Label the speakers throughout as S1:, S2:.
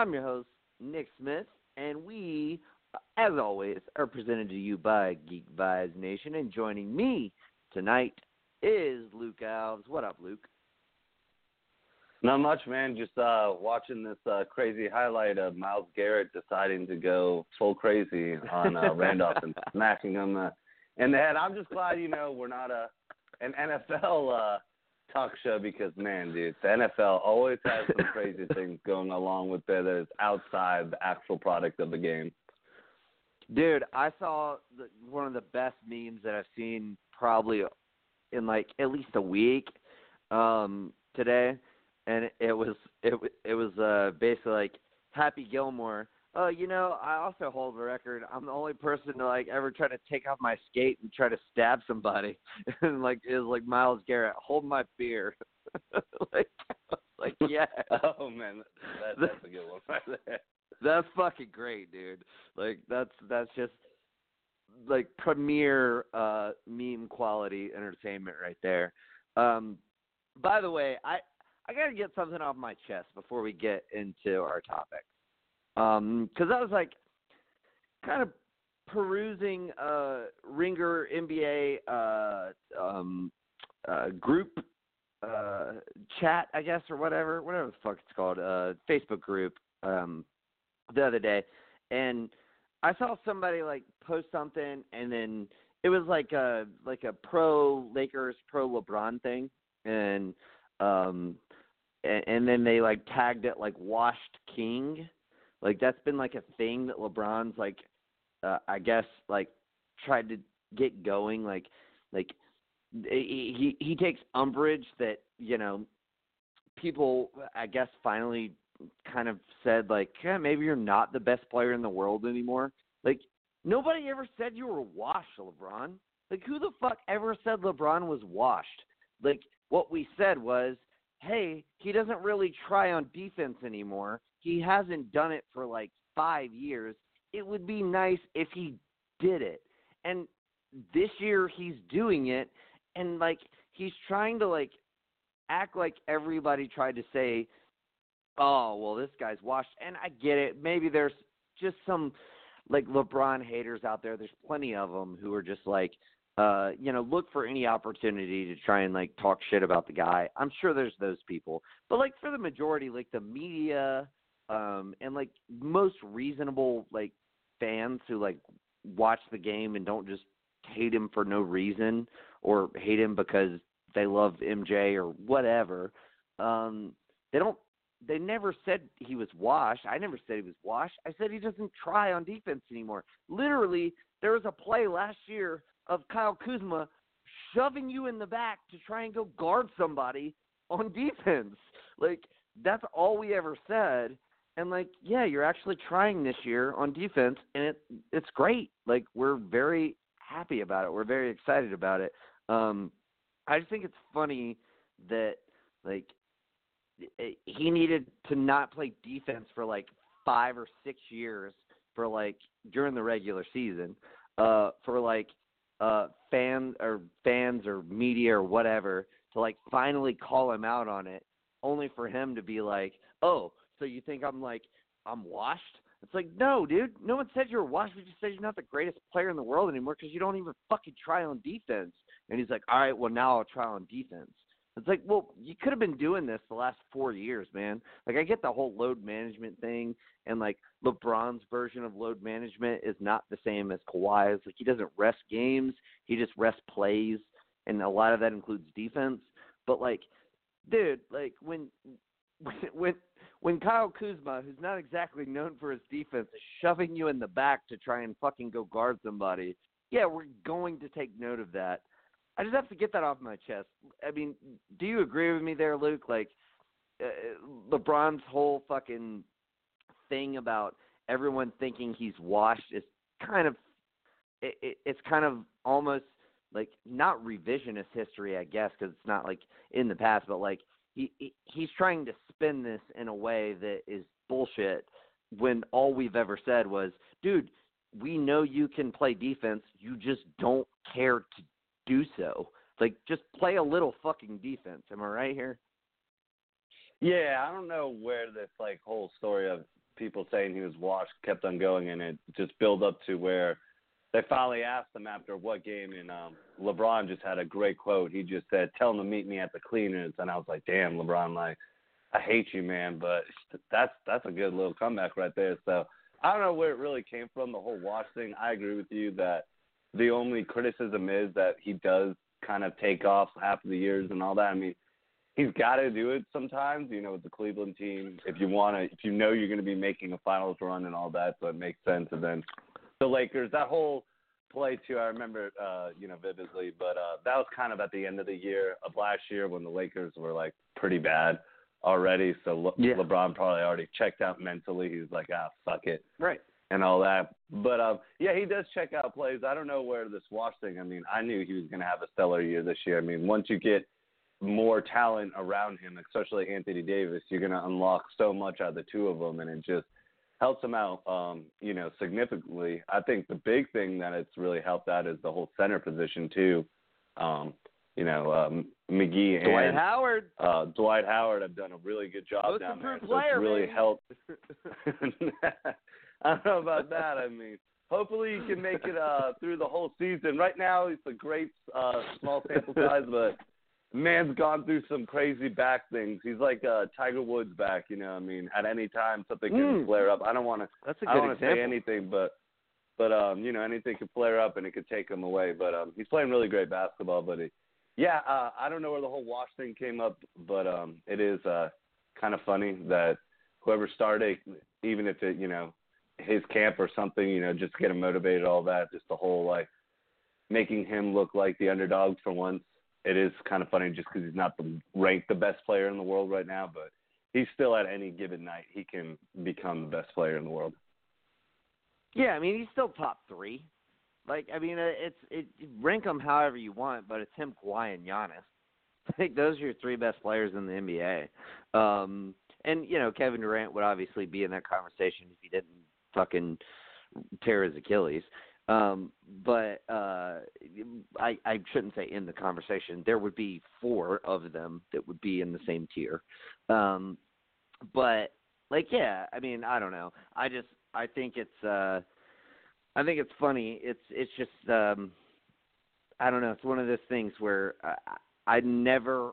S1: I'm your host, Nick Smith, and we, as always, are presented to you by Geek Vibes Nation. And joining me tonight is Luke Alves. What up, Luke?
S2: Not much, man. Just uh, watching this uh, crazy highlight of Myles Garrett deciding to go full crazy on uh, Randolph and smacking him uh, in the head. I'm just glad, you know, we're not a an NFL uh, talk show because, man, dude, the NFL always has some crazy things going along with it that is outside the actual product of the game.
S1: Dude, I saw the, one of the best memes that I've seen probably in like at least a week um, today and it was it it was uh basically like Happy Gilmore. Oh, you know, I also hold the record. I'm the only person to like ever try to take off my skate and try to stab somebody, and like is like Myles Garrett. Hold my beer. like, like yeah.
S2: Oh man, that, that's a good one right there.
S1: That's fucking great, dude. Like that's that's just like premier uh meme quality entertainment right there. Um by the way, I I got to get something off my chest before we get into our topic. Um, because I was like, kind of perusing uh Ringer NBA uh um uh group uh chat I guess or whatever whatever the fuck it's called uh Facebook group um the other day and I saw somebody like post something and then it was like a like a pro Lakers pro LeBron thing and um and, and then they like tagged it like washed king like that's been like a thing that lebron's like uh, i guess like tried to get going like like he he takes umbrage that you know people i guess finally kind of said like yeah, maybe you're not the best player in the world anymore. Like nobody ever said you were washed lebron. Like who the fuck ever said lebron was washed? Like what we said was hey, he doesn't really try on defense anymore. He hasn't done it for like five years. It would be nice if he did it. And this year he's doing it and like he's trying to like act like everybody tried to say, Oh, well this guy's washed and I get it. Maybe there's just some like LeBron haters out there. There's plenty of them who are just like, uh, you know, look for any opportunity to try and like talk shit about the guy. I'm sure there's those people, but like for the majority, like the media, um, and like most reasonable like fans who like watch the game and don't just hate him for no reason or hate him because they love MJ or whatever. Um, they don't. They never said he was washed. I never said he was washed. I said he doesn't try on defense anymore. Literally, there was a play last year of Kyle Kuzma shoving you in the back to try and go guard somebody on defense. Like that's all we ever said. And like, yeah, you're actually trying this year on defense and it it's great. Like we're very happy about it. We're very excited about it. Um I just think it's funny that like he needed to not play defense for like 5 or 6 years for like during the regular season uh for like uh fan or fans or media or whatever to like finally call him out on it only for him to be like oh so you think i'm like i'm washed? It's like no dude. No one said you're washed. We just said you're not the greatest player in the world anymore because you don't even fucking try on defense. And he's like all right well now i'll try on defense. It's like, well, you could have been doing this the last four years, man. Like, I get the whole load management thing, and like LeBron's version of load management is not the same as Kawhi's. Like, he doesn't rest games; he just rests plays, and a lot of that includes defense. But like, dude, like when when when Kyle Kuzma, who's not exactly known for his defense, is shoving you in the back to try and fucking go guard somebody, yeah, we're going to take note of that. I just have to get that off my chest. I mean, do you agree with me there, Luke? Like uh, LeBron's whole fucking thing about everyone thinking he's washed is kind of it, it, it's kind of almost like not revisionist history, I guess, because it's not like in the past, but like he, he he's trying to spin this in a way that is bullshit. When all we've ever said was, dude, we know you can play defense, you just don't care to do so. Like, just play a little fucking defense. Am I right here?
S2: Yeah, I don't know where this like whole story of people saying he was washed kept on going, and it just built up to where they finally asked him after what game, and um, LeBron just had a great quote. He just said, "Tell him to meet me at the cleaners," and I was like, "Damn, LeBron, like, I hate you, man." But that's that's a good little comeback right there. So I don't know where it really came from. The whole wash thing. I agree with you that the only criticism is that he does kind of take off half of the years and all that. I mean, he's got to do it sometimes. You know, with the Cleveland team, if you want to, if you know you're going to be making a finals run and all that, so it makes sense. And then the Lakers, that whole play too, I remember, uh, you know, vividly. But uh, that was kind of at the end of the year of last year when the Lakers were like pretty bad already. So Le-
S1: yeah.
S2: LeBron probably already checked out mentally. He was like, ah, fuck it,
S1: right,
S2: and all that. But um, yeah, he does check out plays. I don't know where this wash thing. I mean, I knew he was going to have a stellar year this year. I mean, once you get more talent around him, especially Anthony Davis, you're going to unlock so much out of the two of them, and it just helps him out, um, you know, significantly. I think the big thing that it's really helped out is the whole center position too. Um, you know, um, McGee and
S1: Dwight Howard.
S2: Uh, Dwight Howard have done a really good job
S1: Most
S2: down there. So
S1: player,
S2: it's really
S1: man.
S2: helped. I don't know about that. I mean, hopefully you can make it uh, through the whole season. Right now, it's a great uh, small sample size, but man's gone through some crazy back things. He's like uh, Tiger Woods back. You know, I mean, at any time something can
S1: Mm.
S2: flare up. I don't want to.
S1: That's a
S2: I
S1: good
S2: don't want to say anything, but but um, you know, anything could flare up and it could take him away. But um, he's playing really great basketball. But he, yeah, uh, I don't know where the whole wash thing came up, but um, it is uh, kind of funny that whoever started, even if it, you know, his camp or something, you know, just get him motivated, all that, just the whole like making him look like the underdog for once. It is kind of funny just because he's not the ranked the best player in the world right now, but he's still at any given night he can become the best player in the world.
S1: Yeah, I mean he's still top three. Like I mean, uh, it's it rank them however you want, but it's him, Kawhi, and Giannis. I think those are your three best players in the NBA. Um, and you know, Kevin Durant would obviously be in that conversation if he didn't fucking tear his Achilles. Um, but uh, I I shouldn't say in the conversation. There would be four of them that would be in the same tier. Um, but like, yeah, I mean, I don't know. I just I think it's uh I think it's funny. It's it's just um I don't know, it's one of those things where I, I never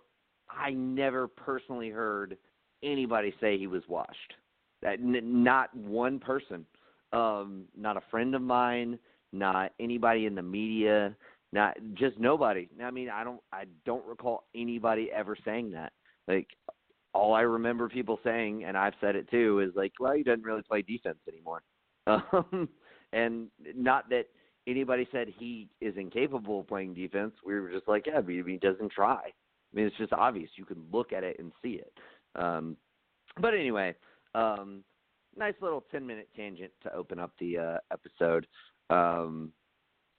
S1: I never personally heard anybody say he was washed. That n- not one person. Um not a friend of mine, not anybody in the media, not just nobody. I mean, I don't I don't recall anybody ever saying that. Like all I remember people saying, and I've said it too, is like, well, he doesn't really play defense anymore. Um, and not that anybody said he is incapable of playing defense. We were just like, yeah, but he doesn't try. I mean, it's just obvious. You can look at it and see it. Um, but anyway, um, nice little 10 minute tangent to open up the uh, episode. Um,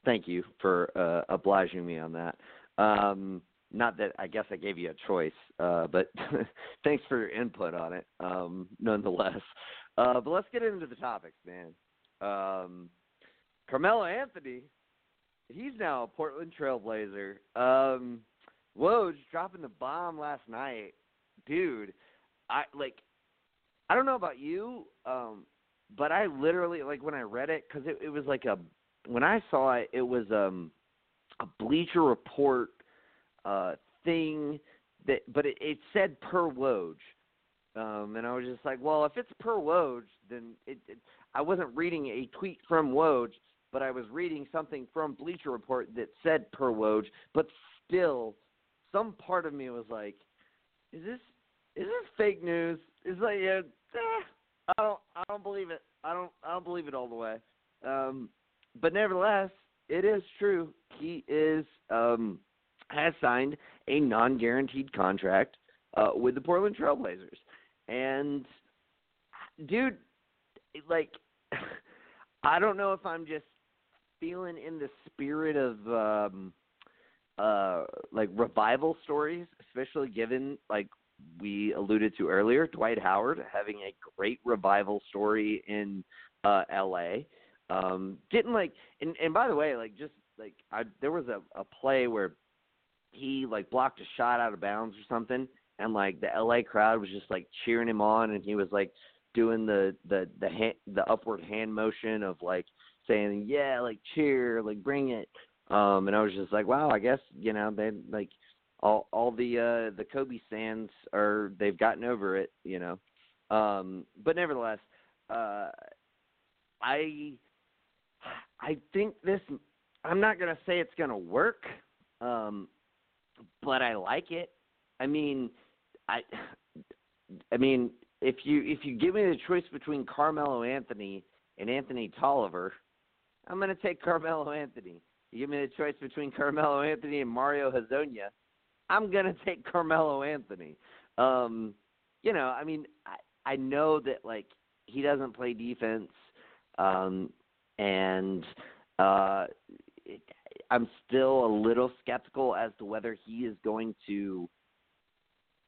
S1: thank you for uh, obliging me on that. Um, not that I guess I gave you a choice, uh, but thanks for your input on it, um, nonetheless. Uh, but let's get into the topics, man. Um, Carmelo Anthony, he's now a Portland Trailblazer. Um, Woj dropping the bomb last night, dude. I like. I don't know about you, um, but I literally like when I read it because it, it was like a when I saw it, it was um a Bleacher Report uh thing that, but it, it said per Woj. Um, and I was just like, well, if it's per Woj, then it, it, I wasn't reading a tweet from Woj, but I was reading something from Bleacher Report that said per Woj. But still, some part of me was like, is this is this fake news? Is like, yeah, eh, I don't I don't believe it. I don't I don't believe it all the way. Um, but nevertheless, it is true. He is um, has signed a non-guaranteed contract uh, with the Portland Trailblazers, and dude, like, I don't know if I'm just feeling in the spirit of um, uh, like revival stories, especially given like we alluded to earlier, Dwight Howard having a great revival story in uh, L.A. Um, getting like, and and by the way, like just like I there was a, a play where he like blocked a shot out of bounds or something, and like the LA crowd was just like cheering him on, and he was like doing the the the hand, the upward hand motion of like saying yeah like cheer like bring it um and I was just like wow I guess you know they like all all the uh the Kobe stands are they've gotten over it you know um but nevertheless uh I I think this I'm not going to say it's going to work um but I like it I mean I I mean if you if you give me the choice between Carmelo Anthony and Anthony Tolliver, I'm going to take Carmelo Anthony. You give me the choice between Carmelo Anthony and Mario Hezonja, I'm to take Carmelo Anthony. Um, you know, I mean, I I know that like he doesn't play defense, um, and uh, I'm still a little skeptical as to whether he is going to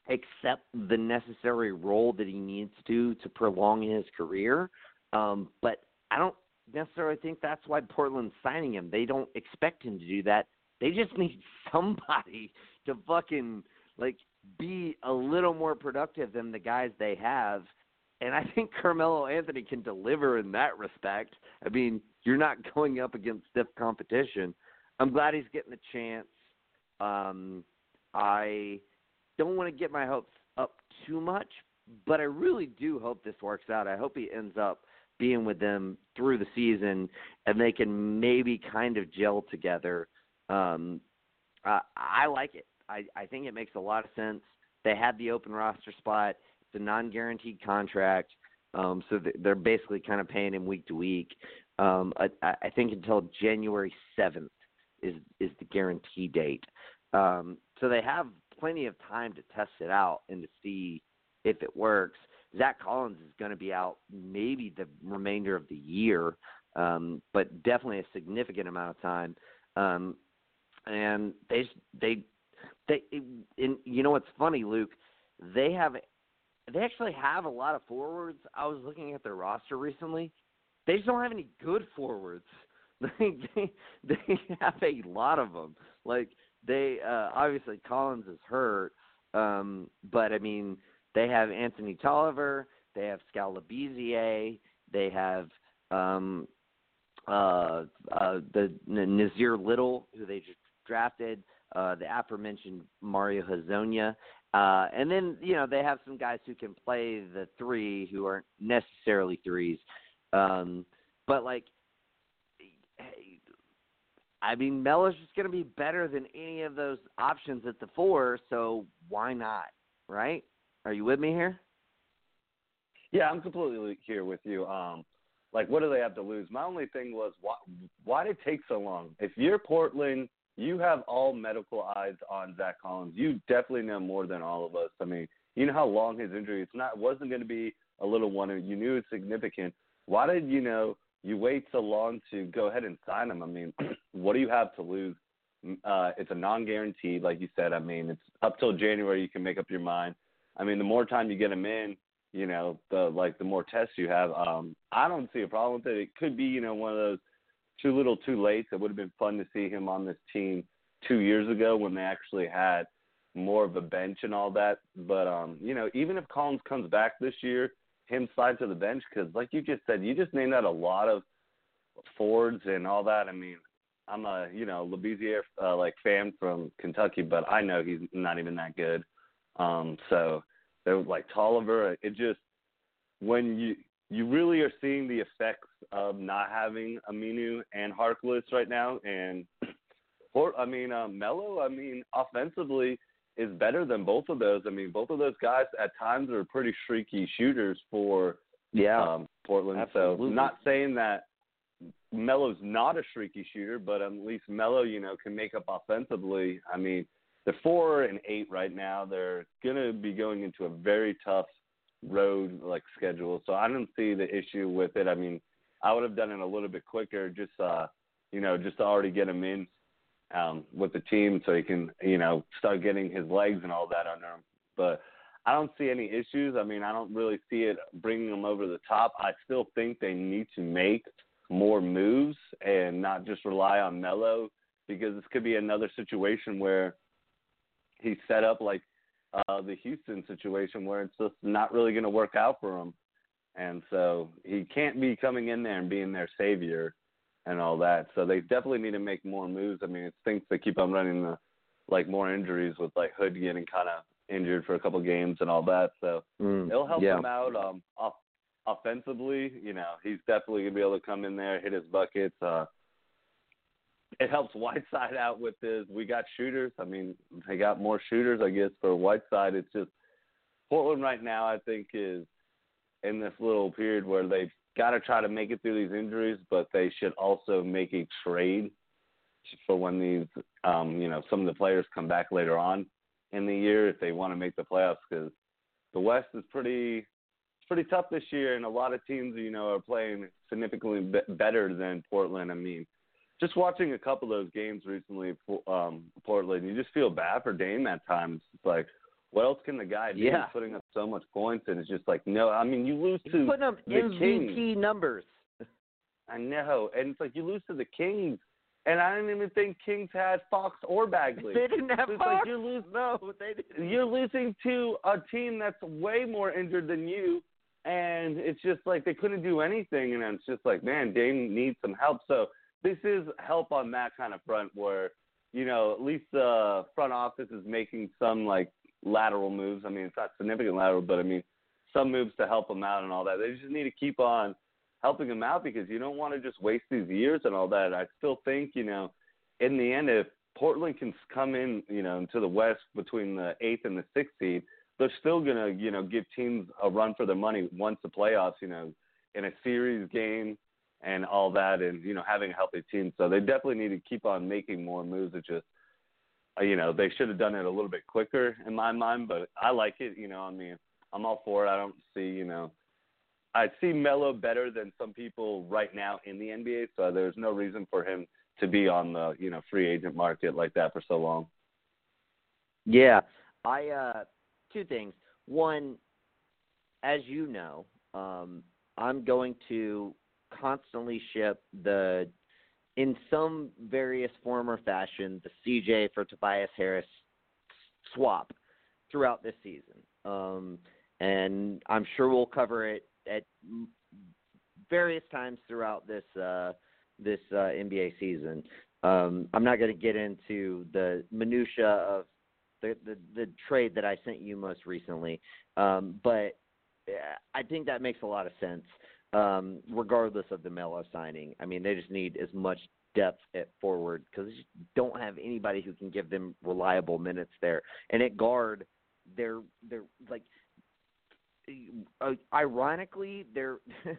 S1: accept the necessary role that he needs to to prolong his career. Um, but I don't necessarily think that's why Portland's signing him. They don't expect him to do that. They just need somebody to fucking like be a little more productive than the guys they have. And I think Carmelo Anthony can deliver in that respect. I mean, you're not going up against stiff competition. I'm glad he's getting a chance. Um, I don't want to get my hopes up too much, but I really do hope this works out. I hope he ends up being with them through the season and they can maybe kind of gel together. Um, I, I like it. I, I think it makes a lot of sense. They have the open roster spot. It's a non-guaranteed contract, um, so they're basically kind of paying him week to week. Um, I, I think until January seventh is is the guarantee date. Um, so they have plenty of time to test it out and to see if it works. Zach Collins is going to be out maybe the remainder of the year, um, but definitely a significant amount of time. Um, and they they they and you know what's funny, Luke? They have they actually have a lot of forwards. I was looking at their roster recently. They just don't have any good forwards. They they, they have a lot of them. Like they uh obviously Collins is hurt, um, but I mean they have Anthony Tolliver, they have Skal Labissiere, they have um uh uh the Nassir Little who they just drafted, uh the aforementioned Mario Hezonja. Uh and then, you know, they have some guys who can play the three who aren't necessarily threes. Um but like I mean, Melo's just going to be better than any of those options at the four, so why not? Right? Are you with me here?
S2: Yeah, I'm completely here with you. Um, like, what do they have to lose? My only thing was why why did it take so long? If you're Portland, you have all medical eyes on Zach Collins. You definitely know more than all of us. I mean, you know how long his injury. It's not wasn't going to be a little one. You knew it's significant. Why did you know you wait so long to go ahead and sign him. I mean, what do you have to lose? Uh, it's a non-guaranteed, like you said. I mean, it's up till January. You can make up your mind. I mean, the more time you get him in, you know, the like the more tests you have. Um, I don't see a problem with it. It could be, you know, one of those too little, too late. It would have been fun to see him on this team two years ago when they actually had more of a bench and all that. But um, you know, even if Collins comes back this year, him slide to the bench because, like you just said, you just named out a lot of Fords and all that. I mean, I'm a you know Labissiere uh, like fan from Kentucky, but I know he's not even that good. Um, so they were like Tolliver. It just when you you really are seeing the effects of not having Aminu and Harkless right now, and or I mean um, Melo. I mean offensively is better than both of those. I mean, both of those guys at times are pretty streaky shooters for
S1: yeah
S2: um, Portland.
S1: Absolutely.
S2: So not saying that Melo's not a streaky shooter, but at least Melo, you know, can make up offensively. I mean, they're four and eight right now. They're gonna be going into a very tough road like schedule. So I don't see the issue with it. I mean, I would have done it a little bit quicker, just uh, you know, just to already get him in um, with the team so he can, you know, start getting his legs and all that under him. But I don't see any issues. I mean, I don't really see it bringing them over the top. I still think they need to make more moves and not just rely on Melo because this could be another situation where he's set up like uh, the Houston situation where it's just not really going to work out for him. And so he can't be coming in there and being their savior and all that. So they definitely need to make more moves. I mean, it stinks they keep on running the like more injuries with like Hood getting kind of injured for a couple games and all that. So
S1: mm,
S2: it'll help
S1: yeah.
S2: him out um off, offensively. You know, he's definitely gonna be able to come in there, hit his buckets. Uh, it helps Whiteside out with his. We got shooters. I mean, they got more shooters, I guess, for Whiteside. It's just Portland right now. I think is in this little period where they've got to try to make it through these injuries, but they should also make a trade for when these, um, you know, some of the players come back later on in the year if they want to make the playoffs because the West is pretty it's pretty tough this year, and a lot of teams, you know, are playing significantly be- better than Portland. I mean, just watching a couple of those games recently, um, Portland, you just feel bad for Dame at times. It's like, what else can the guy do?
S1: Yeah.
S2: He's putting up so much points, and it's just like, no. I mean, you lose
S1: He's
S2: to
S1: putting up
S2: the
S1: MVP
S2: Kings.
S1: numbers.
S2: I know, and it's like you lose to the Kings, and I didn't even think Kings had Fox or Bagley.
S1: They didn't have
S2: It's
S1: Fox.
S2: like you're losing.
S1: no, they didn't.
S2: You're losing to a team that's way more injured than you, and it's just like they couldn't do anything, and it's just like, man, Dame needs some help. So this is help on that kind of front, where you know at least the front office is making some like lateral moves. I mean, it's not significant lateral, but I mean some moves to help them out and all that. They just need to keep on helping them out because you don't want to just waste these years and all that. I still think, you know, in the end, if Portland can come in, you know, into the West between the eighth and the sixth seed, they're still gonna, you know, give teams a run for their money once the playoffs, you know, in a series game and all that, and you know, having a healthy team. So they definitely need to keep on making more moves. It just, uh, you know, they should have done it a little bit quicker in my mind. But I like it. You know, I mean, I'm all for it. I don't see, you know, I see Melo better than some people right now in the NBA. So there's no reason for him to be on the, you know, free agent market like that for so long.
S1: Yeah, I uh two things. One, as you know, um, I'm going to constantly ship the, in some various form or fashion, the CJ for Tobias Harris swap throughout this season. Um, and I'm sure we'll cover it at various times throughout this uh, this uh, NBA season. Um, I'm not going to get into the minutia of the, the the trade that I sent you most recently, um, but I think that makes a lot of sense. Um, regardless of the Melo signing, I mean they just need as much depth at forward because they just don't have anybody who can give them reliable minutes there. And at guard, they're they're like, uh, ironically, they're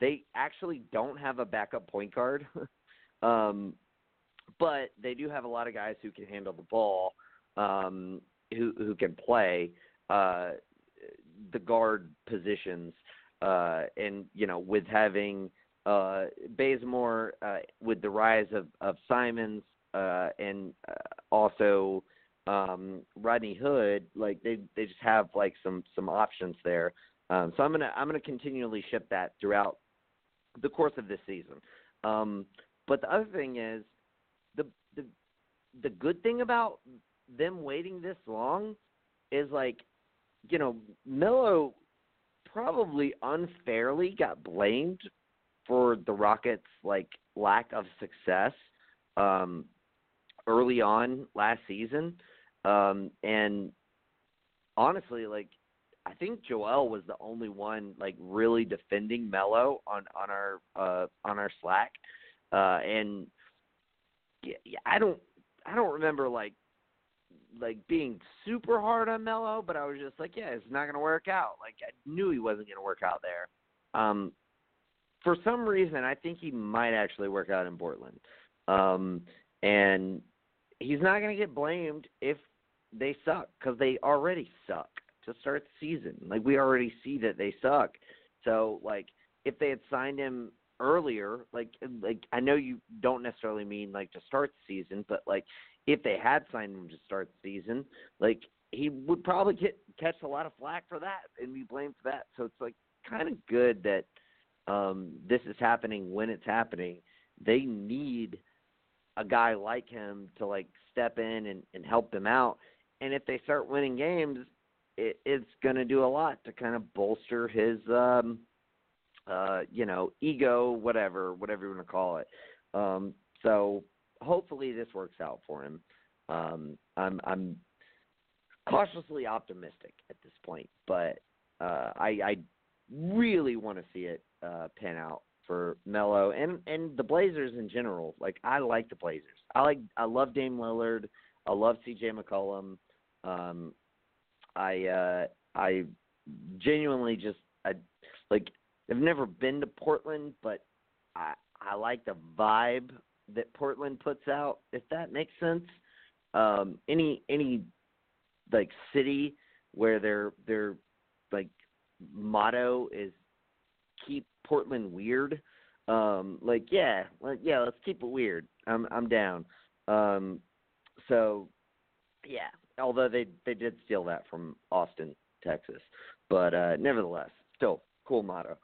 S1: they actually don't have a backup point guard, um, but they do have a lot of guys who can handle the ball, um, who who can play uh, the guard positions, uh, and you know with having uh, Bazemore uh, with the rise of of Simons uh, and uh, also um, Rodney Hood, like they they just have like some some options there. Um, so I'm gonna I'm gonna continually ship that throughout the course of this season. Um, but the other thing is the the the good thing about them waiting this long is like you know Melo probably unfairly got blamed for the Rockets like lack of success um, early on last season, um, and honestly, like I think Joel was the only one like really defending Melo on on our uh, on our Slack, uh, and yeah, yeah, I don't I don't remember like like being super hard on Melo, but I was just like, yeah, it's not going to work out. Like I knew he wasn't going to work out there. Um, for some reason, I think he might actually work out in Portland. Um, and he's not going to get blamed if they suck because they already suck to start the season. Like we already see that they suck. So like if they had signed him earlier, like like I know you don't necessarily mean like to start the season, but like if they had signed him to start the season, like he would probably get catch a lot of flack for that and be blamed for that. So it's like kind of good that um this is happening when it's happening. They need a guy like him to like step in and, and help them out. and if they start winning games, it, it's going to do a lot to kind of bolster his, um, uh, you know, ego, whatever, whatever you want to call it. Um, so hopefully this works out for him. Um, I'm I'm cautiously optimistic at this point, but uh, I, I really want to see it uh, pan out for Melo and and the Blazers in general. Like I like the Blazers. I like I love Dame Lillard. I love C.J. McCollum. Um, I uh, I genuinely just I like I've never been to Portland, but I I like the vibe that Portland puts out. If that makes sense. Um, any any like city where their their like motto is keep Portland weird. Um, like yeah, yeah, let's keep it weird. I'm I'm down. Um, so yeah, although they they did steal that from Austin, Texas, but uh, nevertheless, still cool motto.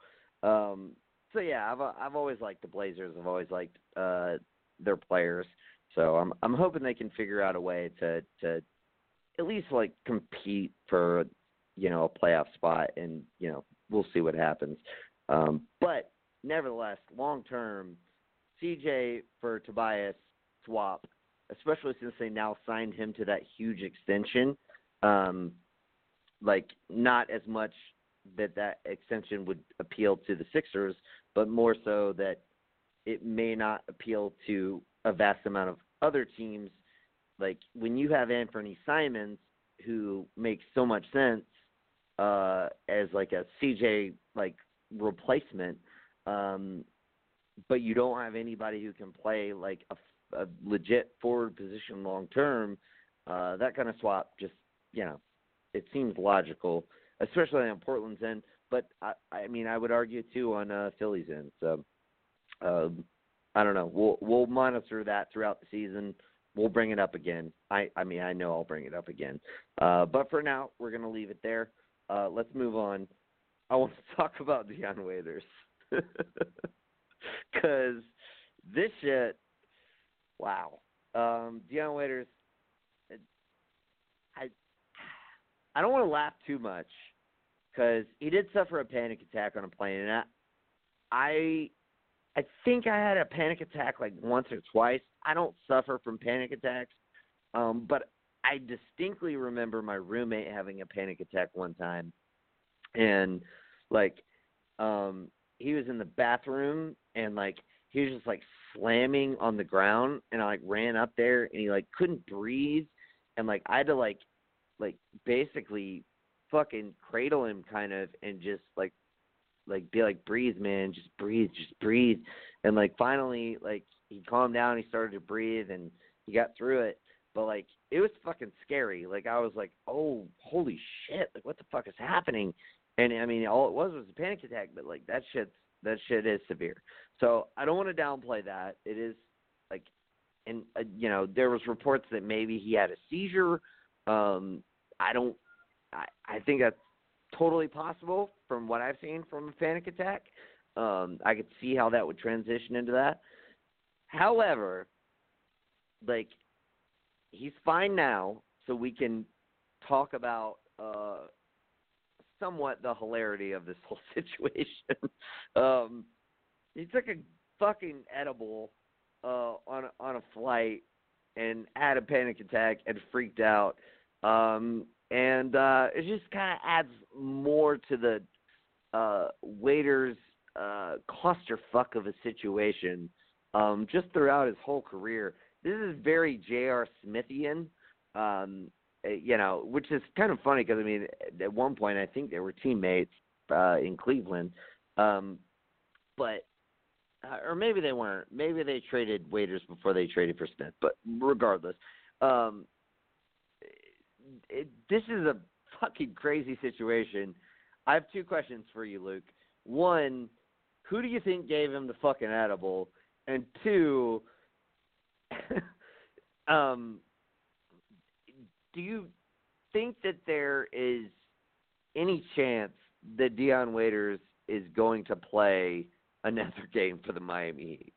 S1: Um, so yeah, I've I've always liked the Blazers. I've always liked uh, their players. So I'm I'm hoping they can figure out a way to to at least like compete for you know a playoff spot, and you know we'll see what happens. Um, but nevertheless, long term, CJ for Tobias swap, especially since they now signed him to that huge extension. Um, like not as much that that extension would appeal to the Sixers, but more so that it may not appeal to a vast amount of other teams like when you have Anthony Simons, who makes so much sense uh, as like a CJ like replacement, um, but you don't have anybody who can play like a, a legit forward position long term. Uh, that kind of swap just you know it seems logical, especially on Portland's end. But I, I mean, I would argue too on uh, Philly's end. So um, I don't know. We'll we'll monitor that throughout the season we'll bring it up again. I I mean I know I'll bring it up again. Uh, but for now, we're gonna leave it there. Uh, let's move on. I want to talk about Dion Waiters because this shit. Wow. Um, Dion Waiters. I I don't want to laugh too much because he did suffer a panic attack on a plane, and I, I I think I had a panic attack like once or twice. I don't suffer from panic attacks, um, but I distinctly remember my roommate having a panic attack one time, and like, um, he was in the bathroom and like he was just like slamming on the ground, and I like ran up there and he like couldn't breathe, and like I had to like, like basically fucking cradle him kind of and just like like be like breathe man. Just breathe just breathe. And like finally like he calmed down. He started to breathe and he got through it. But like it was fucking scary. Like i was like oh holy shit. Like what the fuck is happening? And i mean all it was was a panic attack but like that shit that shit is severe. So i don't want to downplay that. It is like and uh, you know there was reports that maybe he had a seizure. Um i don't i i think that's totally possible from what I've seen from a panic attack. Um, I could see how that would transition into that. However, like he's fine now, so we can talk about uh, somewhat the hilarity of this whole situation. um, he took a fucking edible uh, on a, on a flight and had a panic attack and freaked out. Um, and uh, it just kind of adds more to the uh, waiter's uh, clusterfuck of a situation um, just throughout his whole career. This is very J.R. Smithian, um, eh, you know, which is kind of funny because I mean, at one point I think they were teammates uh, in Cleveland, um, but uh, or maybe they weren't. Maybe they traded waiters before they traded for Smith. But regardless, um, it, this is a fucking crazy situation. I have two questions for you, Luke. One, who do you think gave him the fucking edible? And two, um, do you think that there is any chance that Dion Waiters is going to play another game for the Miami Heat?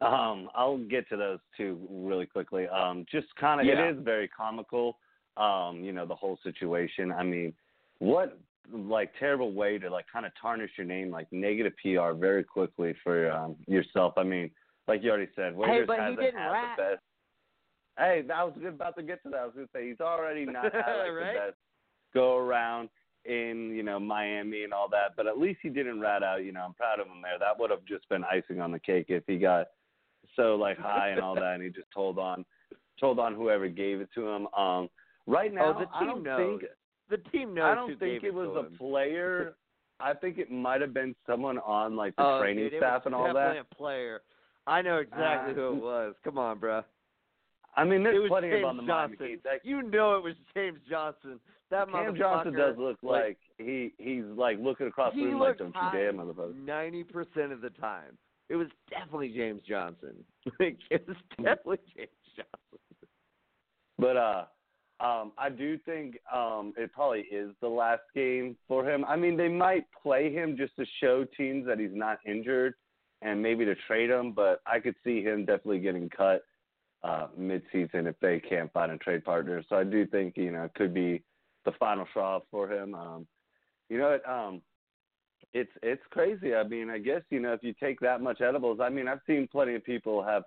S2: Um, I'll get to those two really quickly. Um, just kind of,
S1: Yeah.
S2: it is very comical. Um, you know, the whole situation. I mean, what like terrible way to like kind of tarnish your name, like negative PR very quickly for um, yourself. I mean, like you already said, Waiters
S1: but he didn't
S2: had
S1: rap.
S2: the best. Hey, I was about to get to that. I was going to say he's already not had like
S1: Right?
S2: the best go around in you know Miami and all that, but at least he didn't rat out. You know, I'm proud of him there. That would have just been icing on the cake if he got so like high and all that, and he just told on told on whoever gave it to him. Um, right now,
S1: oh, the
S2: I
S1: team
S2: don't
S1: knows.
S2: think
S1: the team knows
S2: I don't think
S1: gave
S2: it was a
S1: him.
S2: player. I think it might have been someone on like the
S1: Oh,
S2: training
S1: dude, it
S2: staff and all
S1: definitely
S2: that.
S1: a player. I know exactly
S2: Uh,
S1: who it was. Come on, bro.
S2: I mean,
S1: it was
S2: plenty
S1: James
S2: of on the Miami
S1: Johnson.
S2: Heat. That,
S1: You know it was James Johnson. That
S2: Cam
S1: motherfucker.
S2: Johnson does look
S1: like,
S2: like he he's like looking across the
S1: he
S2: room like
S1: looked
S2: don't you
S1: high
S2: dare, motherfucker.
S1: ninety percent of the time. It was definitely James Johnson. It was definitely James Johnson.
S2: But uh um I do think um it probably is the last game for him. I mean, they might play him just to show teams that he's not injured and maybe to trade him, but I could see him definitely getting cut uh mid-season if they can't find a trade partner. So I do think, you know, it could be the final straw for him. Um you know, um it's it's crazy. I mean, I guess, you know, if you take that much edibles, I mean, I've seen plenty of people have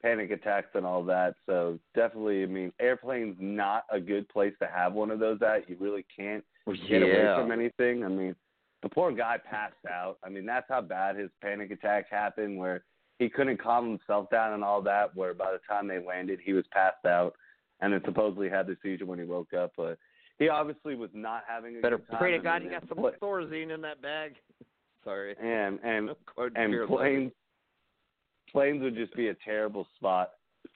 S2: panic attacks and all that. So definitely, I mean, airplane's not a good place to have one of those at. You really can't get away from anything. I mean, the poor guy passed out. I mean, that's how bad his panic attack happened, where he couldn't calm himself down and all that. Where by the time they landed, he was passed out, and then supposedly had the seizure when he woke up. But he obviously was not having a
S1: Better
S2: good time.
S1: pray to God
S2: mean,
S1: you got some
S2: pla-
S1: Thorazine in that bag. Sorry.
S2: and and and
S1: Fear
S2: planes planes would just be a terrible spot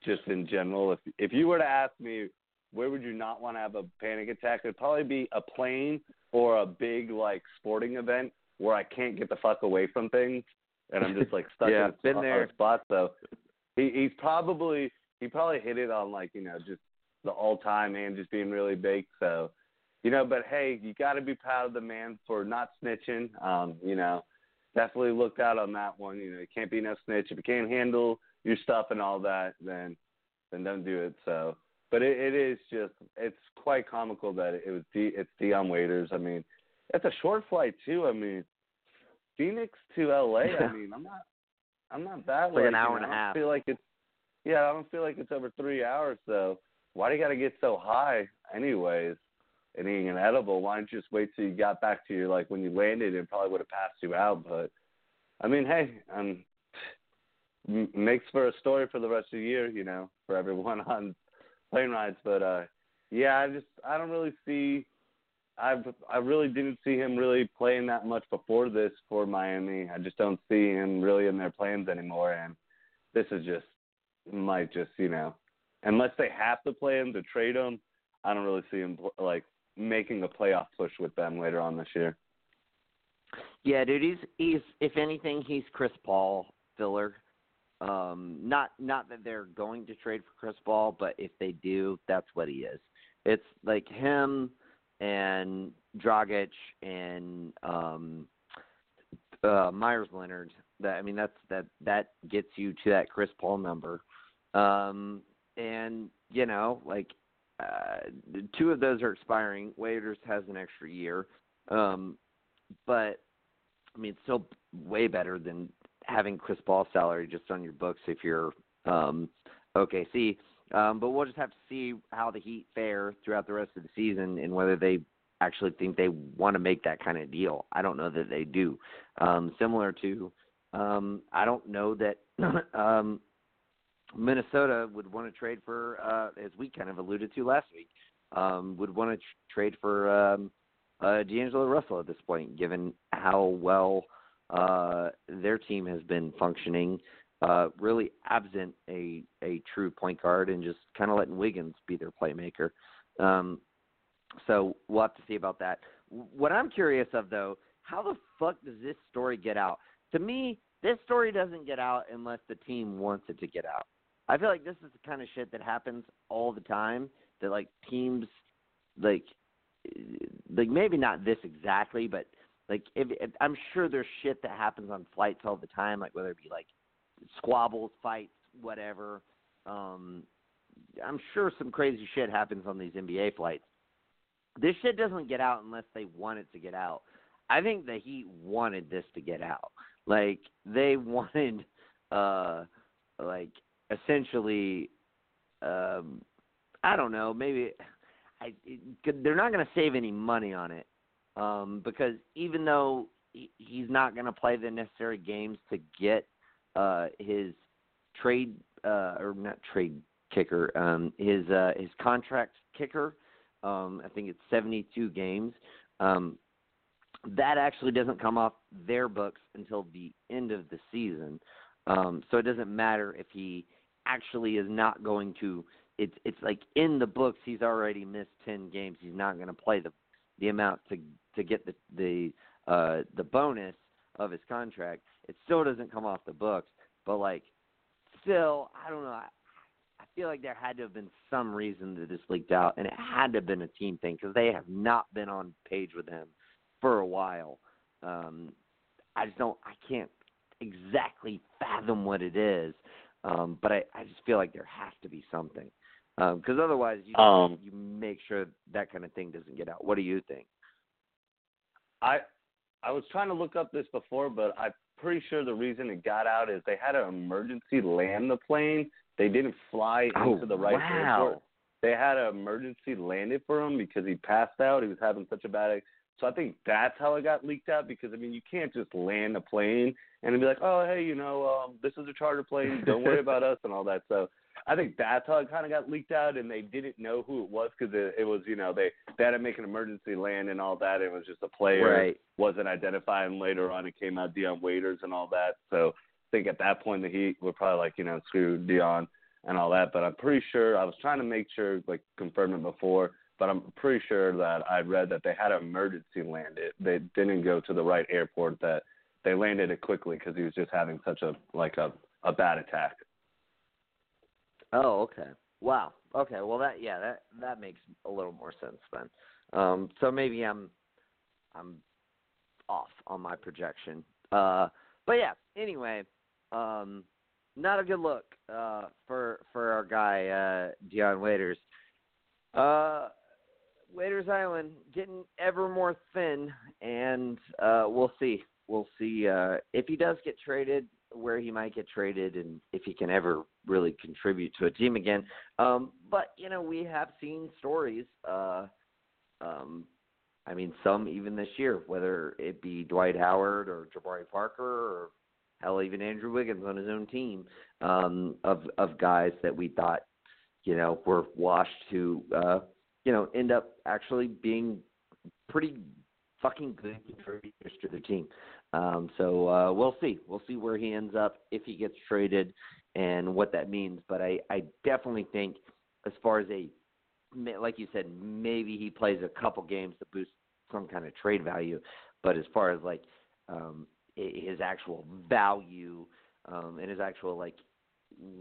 S2: just in general if if you were to ask me where would you not want to have a panic attack it'd probably be a plane or a big like sporting event where i can't get the fuck away from things and i'm just like stuck
S1: Yeah,
S2: in a,
S1: been
S2: spot-
S1: there.
S2: a spot so he he's probably he probably hit it on like you know just the all time and just being really big so you know but hey you got to be proud of the man for not snitching um you know definitely looked out on that one. You know, you can't be no snitch. If you can't handle your stuff and all that, then then don't do it. So, but it, it is just it's quite comical that it was D, it's Dion Waiters. I mean, it's a short flight too. I mean, Phoenix to L.A. I mean, I'm not I'm not that
S1: It's like an hour
S2: you
S1: and a
S2: know, I
S1: half.
S2: Feel like it's yeah. I don't feel like it's over three hours. So why do you got to get so high, anyways? And eating an edible, why don't you just wait till you got back to your like when you landed? It probably would have passed you out. But I mean, hey, um, makes for a story for the rest of the year, you know, for everyone on plane rides. But uh, yeah, I just I don't really see. I've I really didn't see him really playing that much before this for Miami. I just don't see him really in their plans anymore, and this is just might just you know, unless they have to play him to trade him, I don't really see him like making a playoff push with them later on this year.
S1: Yeah, dude, he's he's if anything, he's Chris Paul filler. Um, not not that they're going to trade for Chris Paul, but if they do, that's what he is. It's like him and Dragic and um uh Meyers Leonard. That I mean that's that that gets you to that Chris Paul number. Um and you know, like uh two of those are expiring. Waiters has an extra year. Um but I mean, it's still way better than having Chris Paul's salary just on your books if you're um, OKC. Um, but we'll just have to see how the Heat fare throughout the rest of the season and whether they actually think they want to make that kind of deal. I don't know that they do. Um, similar to, um, I don't know that um, Minnesota would want to trade for, uh, as we kind of alluded to last week, um, would want to tr- trade for um, uh, D'Angelo Russell at this point, given how well uh, their team has been functioning, uh, really absent a a true point guard and just kind of letting Wiggins be their playmaker. Um, so we'll have to see about that. What I'm curious of though, how the fuck does this story get out? To me, this story doesn't get out unless the team wants it to get out. I feel like this is the kind of shit that happens all the time. That like teams, like, like maybe not this exactly, but like if, if I'm sure there's shit that happens on flights all the time, like whether it be like squabbles, fights, whatever. Um, I'm sure some crazy shit happens on these NBA flights. This shit doesn't get out unless they want it to get out. I think the Heat wanted this to get out. Like they wanted, uh, like essentially, um, I don't know, maybe I, they're not going to save any money on it um, because even though he, he's not going to play the necessary games to get uh, his trade uh, or not trade kicker, um, his uh, his contract kicker. Um, I think it's 72 games. Um, that actually doesn't come off their books until the end of the season. Um, so it doesn't matter if he actually is not going to. It's it's like in the books he's already missed 10 games. He's not going to play the the amount to to get the the uh, the bonus of his contract. It still doesn't come off the books, but like still, I don't know. I, I feel like there had to have been some reason that this leaked out, and it had to have been a team thing because they have not been on page with him for a while. Um, I just don't. I can't exactly fathom what it is, um, but I, I just feel like there has to be something because um, otherwise you
S2: um,
S1: you make sure that kind of thing doesn't get out. What do you think?
S2: I I was trying to look up this before, but I'm pretty sure the reason it got out is they had an emergency land the plane. They didn't fly
S1: oh,
S2: into the right
S1: wow.
S2: airport. They had an emergency landed for him because he passed out. He was having such a bad so I think that's how it got leaked out because I mean you can't just land a plane and be like, oh hey, you know, um, this is a charter plane, don't worry about us and all that. So I think that's how it kind of got leaked out, and they didn't know who it was because it, it was you know they they had to make an emergency land and all that. It was just a player
S1: right.
S2: wasn't identified, and later on it came out Dion Waiters and all that. So I think at that point the Heat were probably like you know screw Dion and all that. But I'm pretty sure I was trying to make sure like confirm it before but I'm pretty sure that I read that they had to emergency land it. They didn't go to the right airport. That they landed it quickly because he was just having such a like a a bad attack.
S1: Oh, okay. Wow. Okay. Well, that yeah, that that makes a little more sense then. Um, so maybe I'm I'm off on my projection. Uh, but yeah. Anyway, um, not a good look uh, for for our guy uh, Dion Waiters. Uh, Waiters Island getting ever more thin, and uh, we'll see. We'll see uh, if he does get traded, where he might get traded, and if he can ever really contribute to a team again. Um, but you know, we have seen stories. Uh, um, I mean, some even this year, whether it be Dwight Howard or Jabari Parker or hell, even Andrew Wiggins on his own team, um, of of guys that we thought, you know, were washed to uh, you know, end up actually being pretty fucking good contributors to the team. Um, so uh, we'll see. We'll see where he ends up if he gets traded and what that means. But I, I definitely think, as far as a, like you said, maybe he plays a couple games to boost some kind of trade value. But as far as like um, his actual value um, and his actual like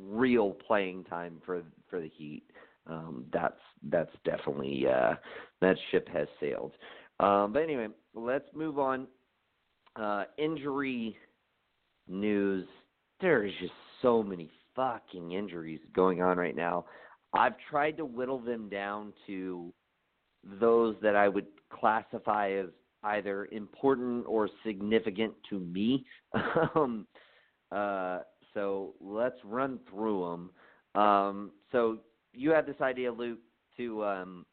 S1: real playing time for for the Heat, um, that's that's definitely uh, that ship has sailed. Um, but anyway, let's move on. Uh, injury news. There's just so many fucking injuries going on right now. I've tried to whittle them down to those that I would classify as either important or significant to me. um, uh, so let's run through them. Um, so you had this idea, Luke, to um,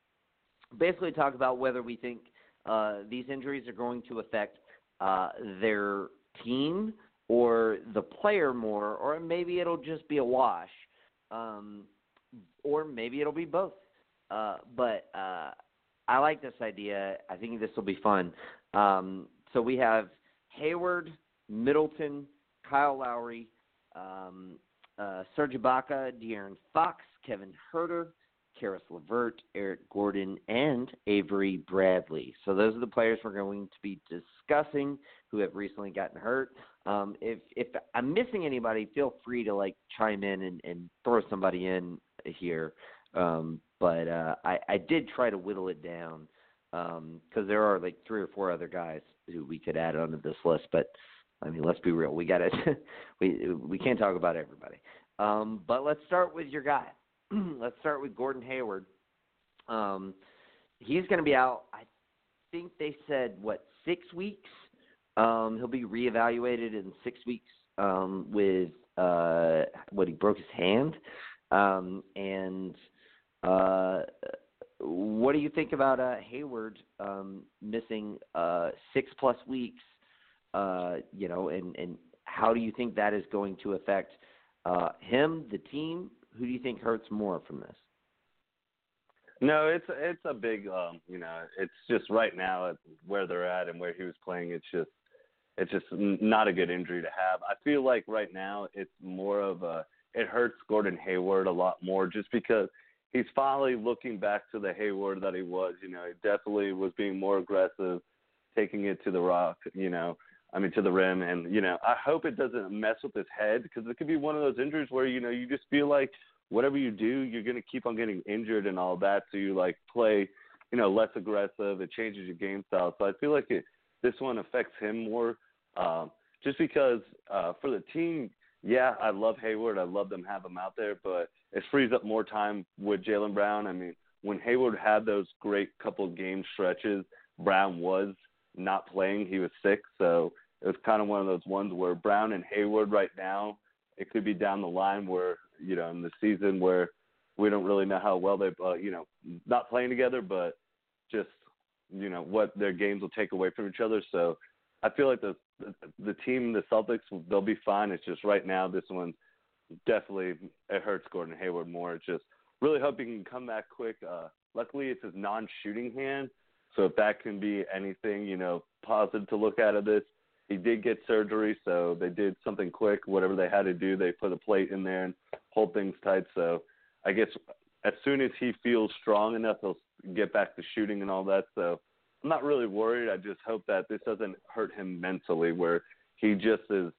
S1: basically talk about whether we think uh, these injuries are going to affect uh, their team or the player more, or maybe it'll just be a wash, um, or maybe it'll be both. Uh, but uh, I like this idea. I think this will be fun. Um, so we have Hayward, Middleton, Kyle Lowry, um, uh, Serge Ibaka, De'Aaron Fox, Kevin Huerter, Caris LeVert, Eric Gordon, and Avery Bradley. So those are the players we're going to be discussing who have recently gotten hurt. Um, if if I'm missing anybody, feel free to like chime in and, and throw somebody in here. Um, but uh, I, I did try to whittle it down because um, there are like three or four other guys who we could add onto this list. But I mean, let's be real. We got to we we can't talk about everybody. Um, but let's start with your guy. let's start with Gordon Hayward. Um, he's going to be out. I think they said what six weeks. Um, he'll be reevaluated in six weeks um, with uh, what he broke his hand. Um, and uh, what do you think about uh, Hayward um, missing uh, six plus weeks? Uh, you know, and and how do you think that is going to affect uh, him, the team? Who do you think hurts more from this?
S2: No, it's it's a big um, you know, it's just right now where they're at and where he was playing it's just it's just not a good injury to have. I feel like right now it's more of a it hurts Gordon Hayward a lot more just because he's finally looking back to the Hayward that he was, you know, he definitely was being more aggressive, taking it to the rock, you know, I mean to the rim and you know, I hope it doesn't mess with his head because it could be one of those injuries where you know, you just feel like whatever you do, you're going to keep on getting injured and all that. So you like play, you know, less aggressive. It changes your game style. So I feel like it, this one affects him more, um, just because uh, for the team. Yeah, I love Hayward. I love them have him out there, but it frees up more time with Jaylen Brown. I mean, when Hayward had those great couple game stretches, Brown was not playing. He was sick, so it was kind of one of those ones where Brown and Hayward right now, it could be down the line where you know, in the season where we don't really know how well they, uh, you know, not playing together, but just you know what their games will take away from each other. So I feel like the the, the team, the Celtics, they'll be fine. It's just right now this one definitely it hurts Gordon Hayward more. It's just really hope he can come back quick. Uh, luckily, it's his non-shooting hand, so if that can be anything, you know, positive to look out of this, he did get surgery, so they did something quick. Whatever they had to do, they put a plate in there and hold things tight. So I guess as soon as he feels strong enough, he'll get back to shooting and all that. So I'm not really worried. I just hope that this doesn't hurt him mentally, where he just is,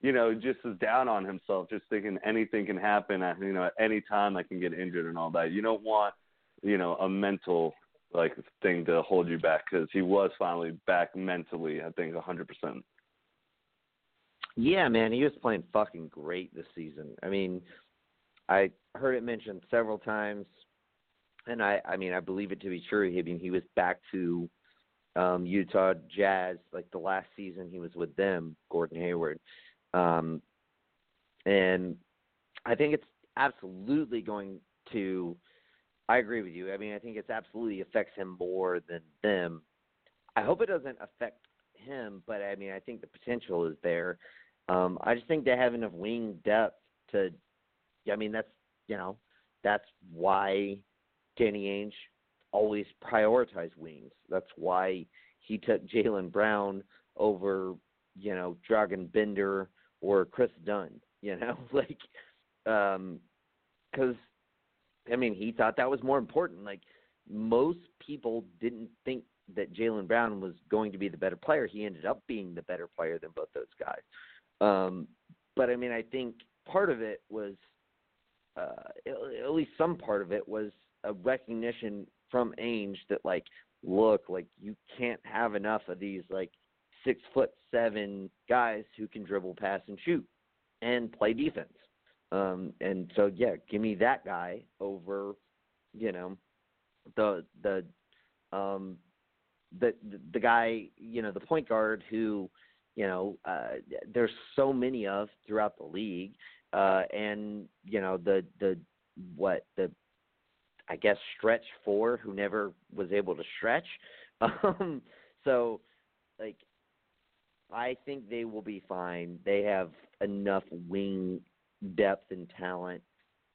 S2: you know, just is down on himself, just thinking anything can happen. At, you know, at any time I can get injured and all that. You don't want, you know, a mental like thing to hold you back because he was finally back mentally. I think 100%.
S1: Yeah, man, he was playing fucking great this season. I mean, I heard it mentioned several times, and I, I mean, I believe it to be true. I mean, he was back to um, Utah Jazz like the last season he was with them, Gordon Hayward, um, and I think it's absolutely going to I agree with you. I mean, I think it's absolutely affects him more than them. I hope it doesn't affect him, but I mean, I think the potential is there. Um, I just think they have enough wing depth to. I mean, that's you know, that's why Danny Ainge always prioritized wings. That's why he took Jaylen Brown over, you know, Dragan Bender or Kris Dunn. You know, like, um, because I mean, he thought that was more important. Like most people didn't think that Jaylen Brown was going to be the better player. He ended up being the better player than both those guys. Um, but I mean, I think part of it was, uh, at least some part of it was a recognition from Ainge that like, look, like you can't have enough of these like six foot seven guys who can dribble, pass, and shoot and play defense. Um, and so yeah, give me that guy over, you know, the the um the the guy, you know, the point guard who, you know, uh there's so many of throughout the league. Uh and, you know, the the what the I guess stretch four who never was able to stretch. Um so like I think they will be fine. They have enough wing depth and talent.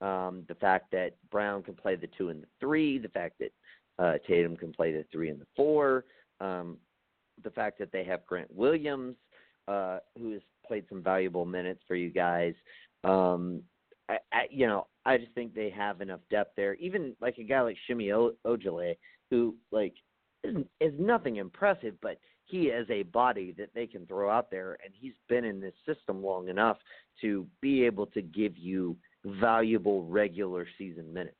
S1: Um, the fact that Brown can play the two and the three, the fact that uh, Tatum can play the three and the four, um, the fact that they have Grant Williams, uh, who has played some valuable minutes for you guys. Um, I, I, you know, I just think they have enough depth there. Even like a guy like Semi Ojeleye, who like is, is nothing impressive, but he is a body that they can throw out there, and he's been in this system long enough to be able to give you valuable regular season minutes.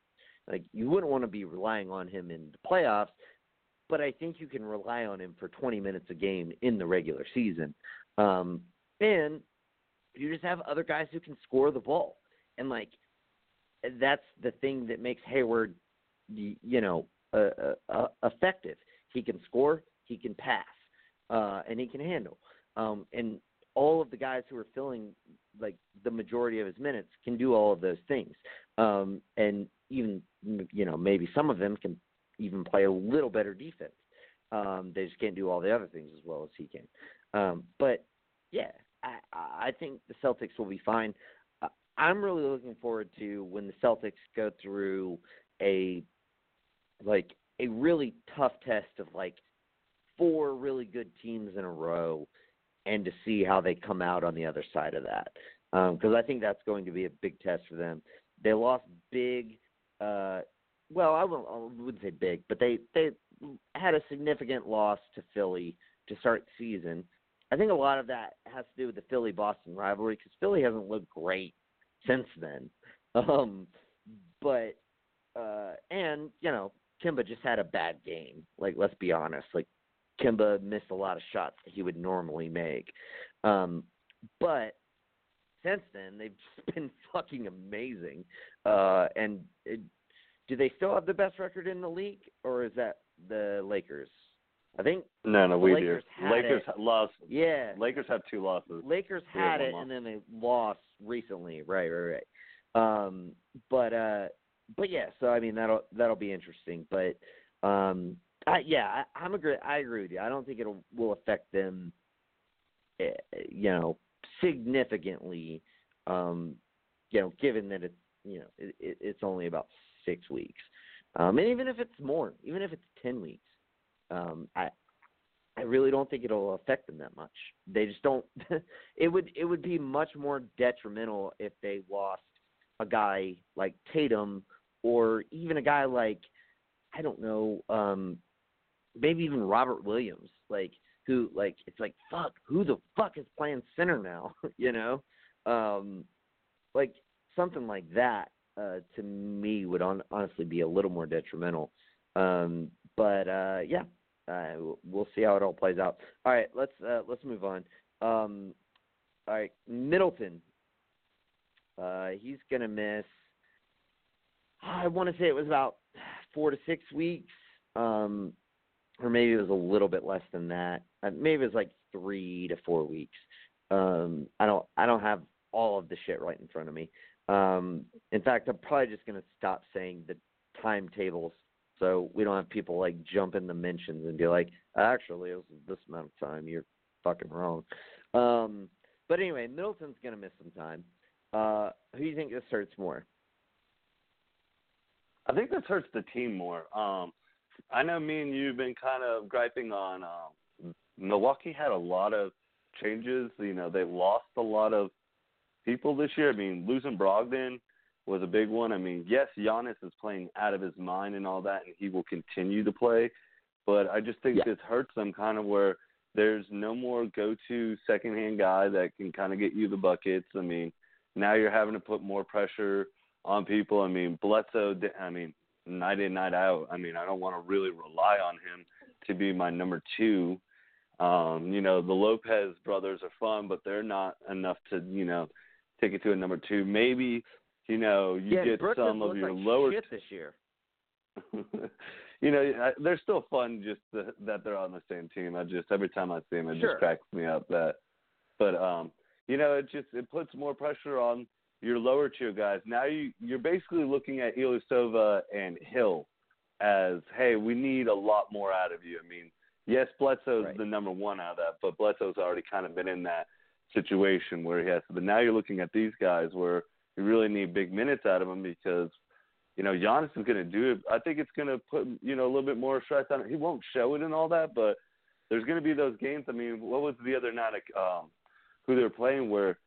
S1: Like you wouldn't want to be relying on him in the playoffs, but I think you can rely on him for 20 minutes a game in the regular season. Um, and you just have other guys who can score the ball, and like that's the thing that makes Hayward, you know, uh, uh, effective. He can score, he can pass, uh, and he can handle. Um, and all of the guys who are filling like the majority of his minutes can do all of those things. Um, and even you know maybe some of them can even play a little better defense. Um, they just can't do all the other things as well as he can. Um, but yeah, I, I think the Celtics will be fine. I'm really looking forward to when the Celtics go through a like a really tough test of like four really good teams in a row and to see how they come out on the other side of that. Because um, I think that's going to be a big test for them. They lost big. Uh, well, I, won't, I wouldn't say big, but they they had a significant loss to Philly to start season. I think a lot of that has to do with the Philly Boston rivalry because Philly hasn't looked great since then. Um, but uh, and you know, Kemba just had a bad game. Like, let's be honest. Like, Kemba missed a lot of shots that he would normally make. Um, but since then, they've been fucking amazing. Uh, and it, do they still have the best record in the league, or is that the Lakers? I think
S2: no, no, we
S1: Lakers
S2: do. Lakers
S1: it.
S2: lost.
S1: Yeah,
S2: Lakers have two losses.
S1: Lakers had it, and then they lost recently. Right, right, right. Um, but uh, but yeah, so I mean that'll that'll be interesting. But um, I, yeah, I, I'm agree. I agree with you. I don't think it will affect them. Eh, you know, significantly. Um, you know, given that it's you know it, it's only about six weeks, um, and even if it's more, even if it's ten weeks, um, I I really don't think it'll affect them that much. They just don't. it would it would be much more detrimental if they lost a guy like Tatum or even a guy like I don't know, um, maybe even Robert Williams, like who like it's like fuck, who the fuck is playing center now? you know, um, like something like that uh, to me would on, honestly be a little more detrimental. Um, but uh, yeah, uh, we'll see how it all plays out. All right, let's uh, let's move on. Um, all right, Middleton. Uh, he's gonna miss. I want to say it was about four to six weeks, um, or maybe it was a little bit less than that. Uh, maybe it was like three to four weeks. Um, I don't I don't have all of the shit right in front of me. Um, in fact, I'm probably just gonna stop saying the timetables so we don't have people like jump in the mentions and be like, actually, it was this amount of time. You're fucking wrong. Um, but anyway, Middleton's gonna miss some time. Uh, who do you think this hurts more?
S2: I think this hurts the team more. Um, I know me and you've been kind of griping on um, Milwaukee had a lot of changes. You know, they lost a lot of people this year. I mean, losing Brogdon was a big one. I mean, yes, Giannis is playing out of his mind and all that, and he will continue to play. But I just think
S1: yeah.
S2: this hurts them kind of where there's no more go-to second-hand guy that can kind of get you the buckets. I mean, now you're having to put more pressure on people. I mean, Bledsoe. I mean, night in, night out. I mean, I don't want to really rely on him to be my number two. Um, you know, the Lopez brothers are fun, but they're not enough to, you know, take it to a number two. Maybe you know, you
S1: yeah,
S2: get
S1: Brooklyn
S2: some of your
S1: like
S2: lower
S1: shit this year.
S2: you know, they're still fun just to, that they're on the same team. I just every time I see them, it
S1: sure.
S2: just cracks me up. That, but um, you know, it just it puts more pressure on your lower tier guys. Now you you're basically looking at Ilyasova and Hill as, hey, we need a lot more out of you. I mean, yes, Bledsoe's
S1: right.
S2: the number one out of that, but Bledsoe's already kind of been in that situation where he has. But now you're looking at these guys where you really need big minutes out of them because, you know, Giannis is going to do it. I think it's going to put, you know, a little bit more stress on him. He won't show it and all that, but there's going to be those games. I mean, what was the other night, um, who they were playing where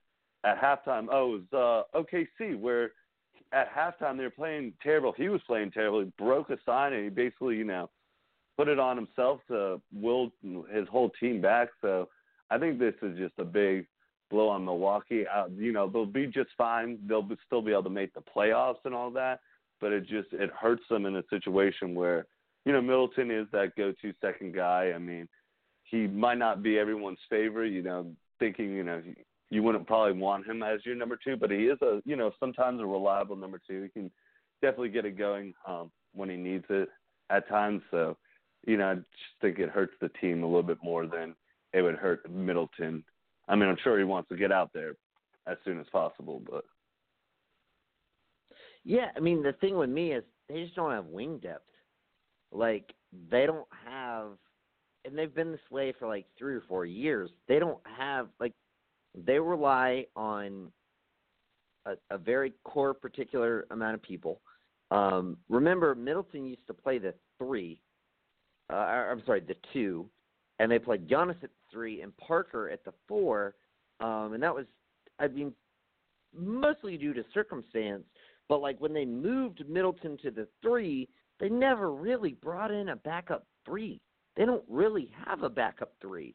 S2: at halftime, oh, it was uh, OKC, where at halftime they were playing terrible. He was playing terrible. He broke a sign and he basically, you know, put it on himself to will his whole team back. So I think this is just a big blow on Milwaukee. Uh, you know, they'll be just fine. They'll be, still be able to make the playoffs and all that, but it just it hurts them in a situation where you know Middleton is that go-to second guy. I mean, he might not be everyone's favorite. You know, thinking, you know, you wouldn't probably want him as your number two, but he is a, you know, sometimes a reliable number two. He can definitely get it going um, when he needs it at times. So, you know, I just think it hurts the team a little bit more than it would hurt Middleton. I mean, I'm sure he wants to get out there as soon as possible, but
S1: yeah, I mean, the thing with me is they just don't have wing depth. Like they don't have, and they've been this way for like three or four years. They don't have like they rely on a, a very core particular amount of people. Um, remember, Middleton used to play the three. Uh, I'm sorry, the two, and they played Giannis at three and Parker at the four, um, and that was, I mean, mostly due to circumstance. But like when they moved Middleton to the three, they never really brought in a backup three. They don't really have a backup three.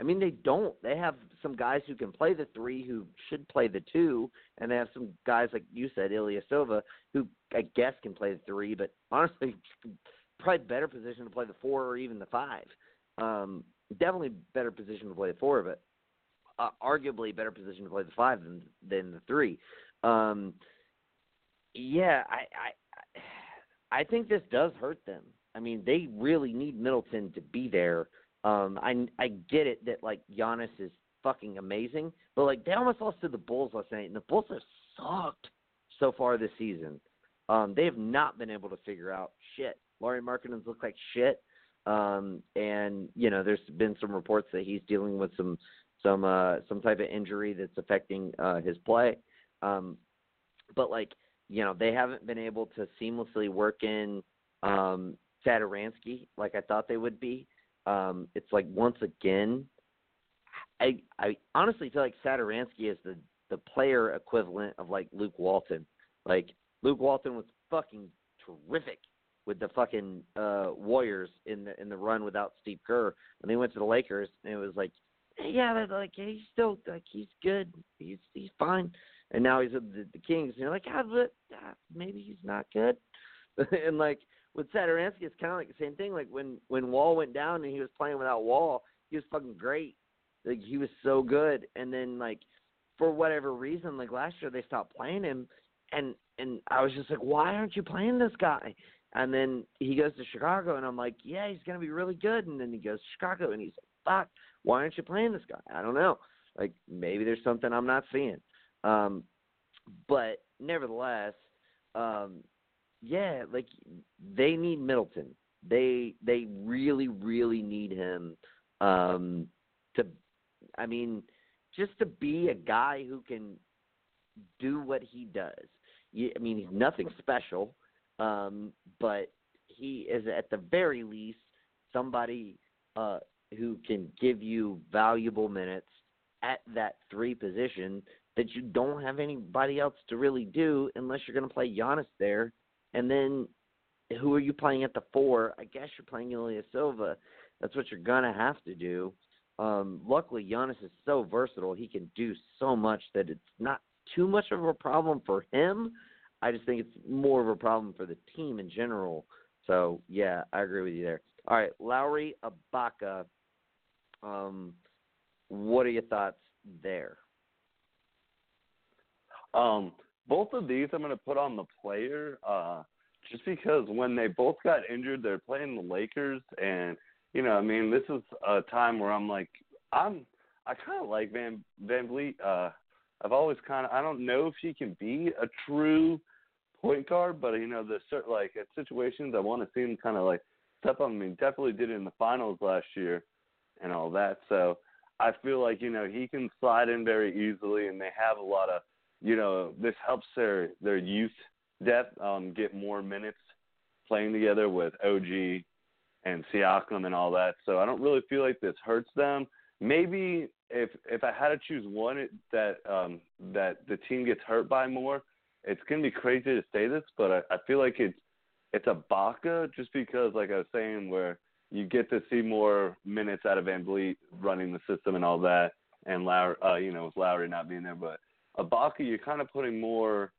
S1: I mean, they don't. They have some guys who can play the three who should play the two, and they have some guys like you said, Ilyasova, who I guess can play the three, but honestly, probably better position to play the four or even the five. Um, definitely better position to play the four, but uh, arguably better position to play the five than than the three. Um, yeah, I, I I think this does hurt them. I mean, they really need Middleton to be there. Um, I I get it that like Giannis is fucking amazing, but like they almost lost to the Bulls last night, and the Bulls have sucked so far this season. Um, they have not been able to figure out shit. Lauri Markkanen's look like shit, um, and you know there's been some reports that he's dealing with some some uh, some type of injury that's affecting uh, his play. Um, but like you know they haven't been able to seamlessly work in um, Satoransky like I thought they would be. Um, it's like once again, I I honestly feel like Satoransky is the the player equivalent of like Luke Walton. Like Luke Walton was fucking terrific with the fucking uh Warriors in the in the run without Steve Kerr. And they went to the Lakers and it was like, yeah, but like he's still like he's good. He's he's fine. And now he's with the, the Kings. And you're like, ah, but ah, maybe he's not good. and like with Satoransky, it's kind of like the same thing. Like when when Wall went down and he was playing without Wall, he was fucking great. Like he was so good. And then like for whatever reason, like last year they stopped playing him, and and I was just like, why aren't you playing this guy? And then he goes to Chicago, and I'm like, yeah, he's gonna be really good. And then he goes to Chicago, and he's like, fuck, why aren't you playing this guy? I don't know. Like maybe there's something I'm not seeing. Um, but nevertheless, um, yeah, like they need Middleton. They they really really need him um, to. I mean, just to be a guy who can do what he does. I mean, he's nothing special, um, but he is at the very least somebody uh, who can give you valuable minutes at that three position that you don't have anybody else to really do unless you're going to play Giannis there. And then who are you playing at the four? I guess you're playing Ilyasova. That's what you're to have to do. Um, luckily, Giannis is so versatile. He can do so much that it's not too much of a problem for him. I just think it's more of a problem for the team in general. So, yeah, I agree with you there. All right, Lowry Ibaka. Um, what are your thoughts there?
S2: Um, both of these I'm going to put on the player, uh, just because when they both got injured, they're playing the Lakers, and you know, I mean, this is a time where I'm like, I'm, I kind of like Van VanVleet. Uh, I've always kind of, I don't know if she can be a true point guard, but you know, the certain like at situations I want to see him kind of like step up. I mean, definitely did it in the finals last year and all that. So I feel like you know he can slide in very easily, and they have a lot of you know, this helps their their youth depth um, get more minutes playing together with OG and Siakam and all that. So I don't really feel like this hurts them. Maybe if if I had to choose one it, that um, that the team gets hurt by more, it's gonna be crazy to say this, but I, I feel like it's it's a Baca just because, like I was saying, where you get to see more minutes out of VanVleet running the system and all that, and Lowry, uh, you know, with Lowry not being there, but Ibaka, you're kind of putting more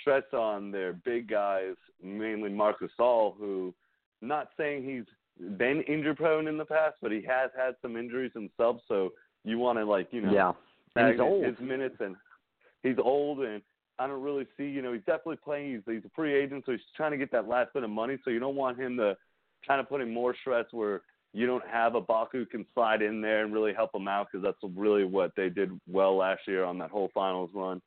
S2: stress on their big guys, mainly Marc Gasol, who, not saying he's been injury prone in the past, but he has had some injuries himself. So You want to like you know
S1: yeah. And he's old.
S2: his minutes and he's old and I don't really see you know he's definitely playing. He's he's a free agent, so he's trying to get that last bit of money. So you don't want him to kind of put in more stress where you don't have a Ibaka can slide in there and really help them out because that's really what they did well last year on that whole finals run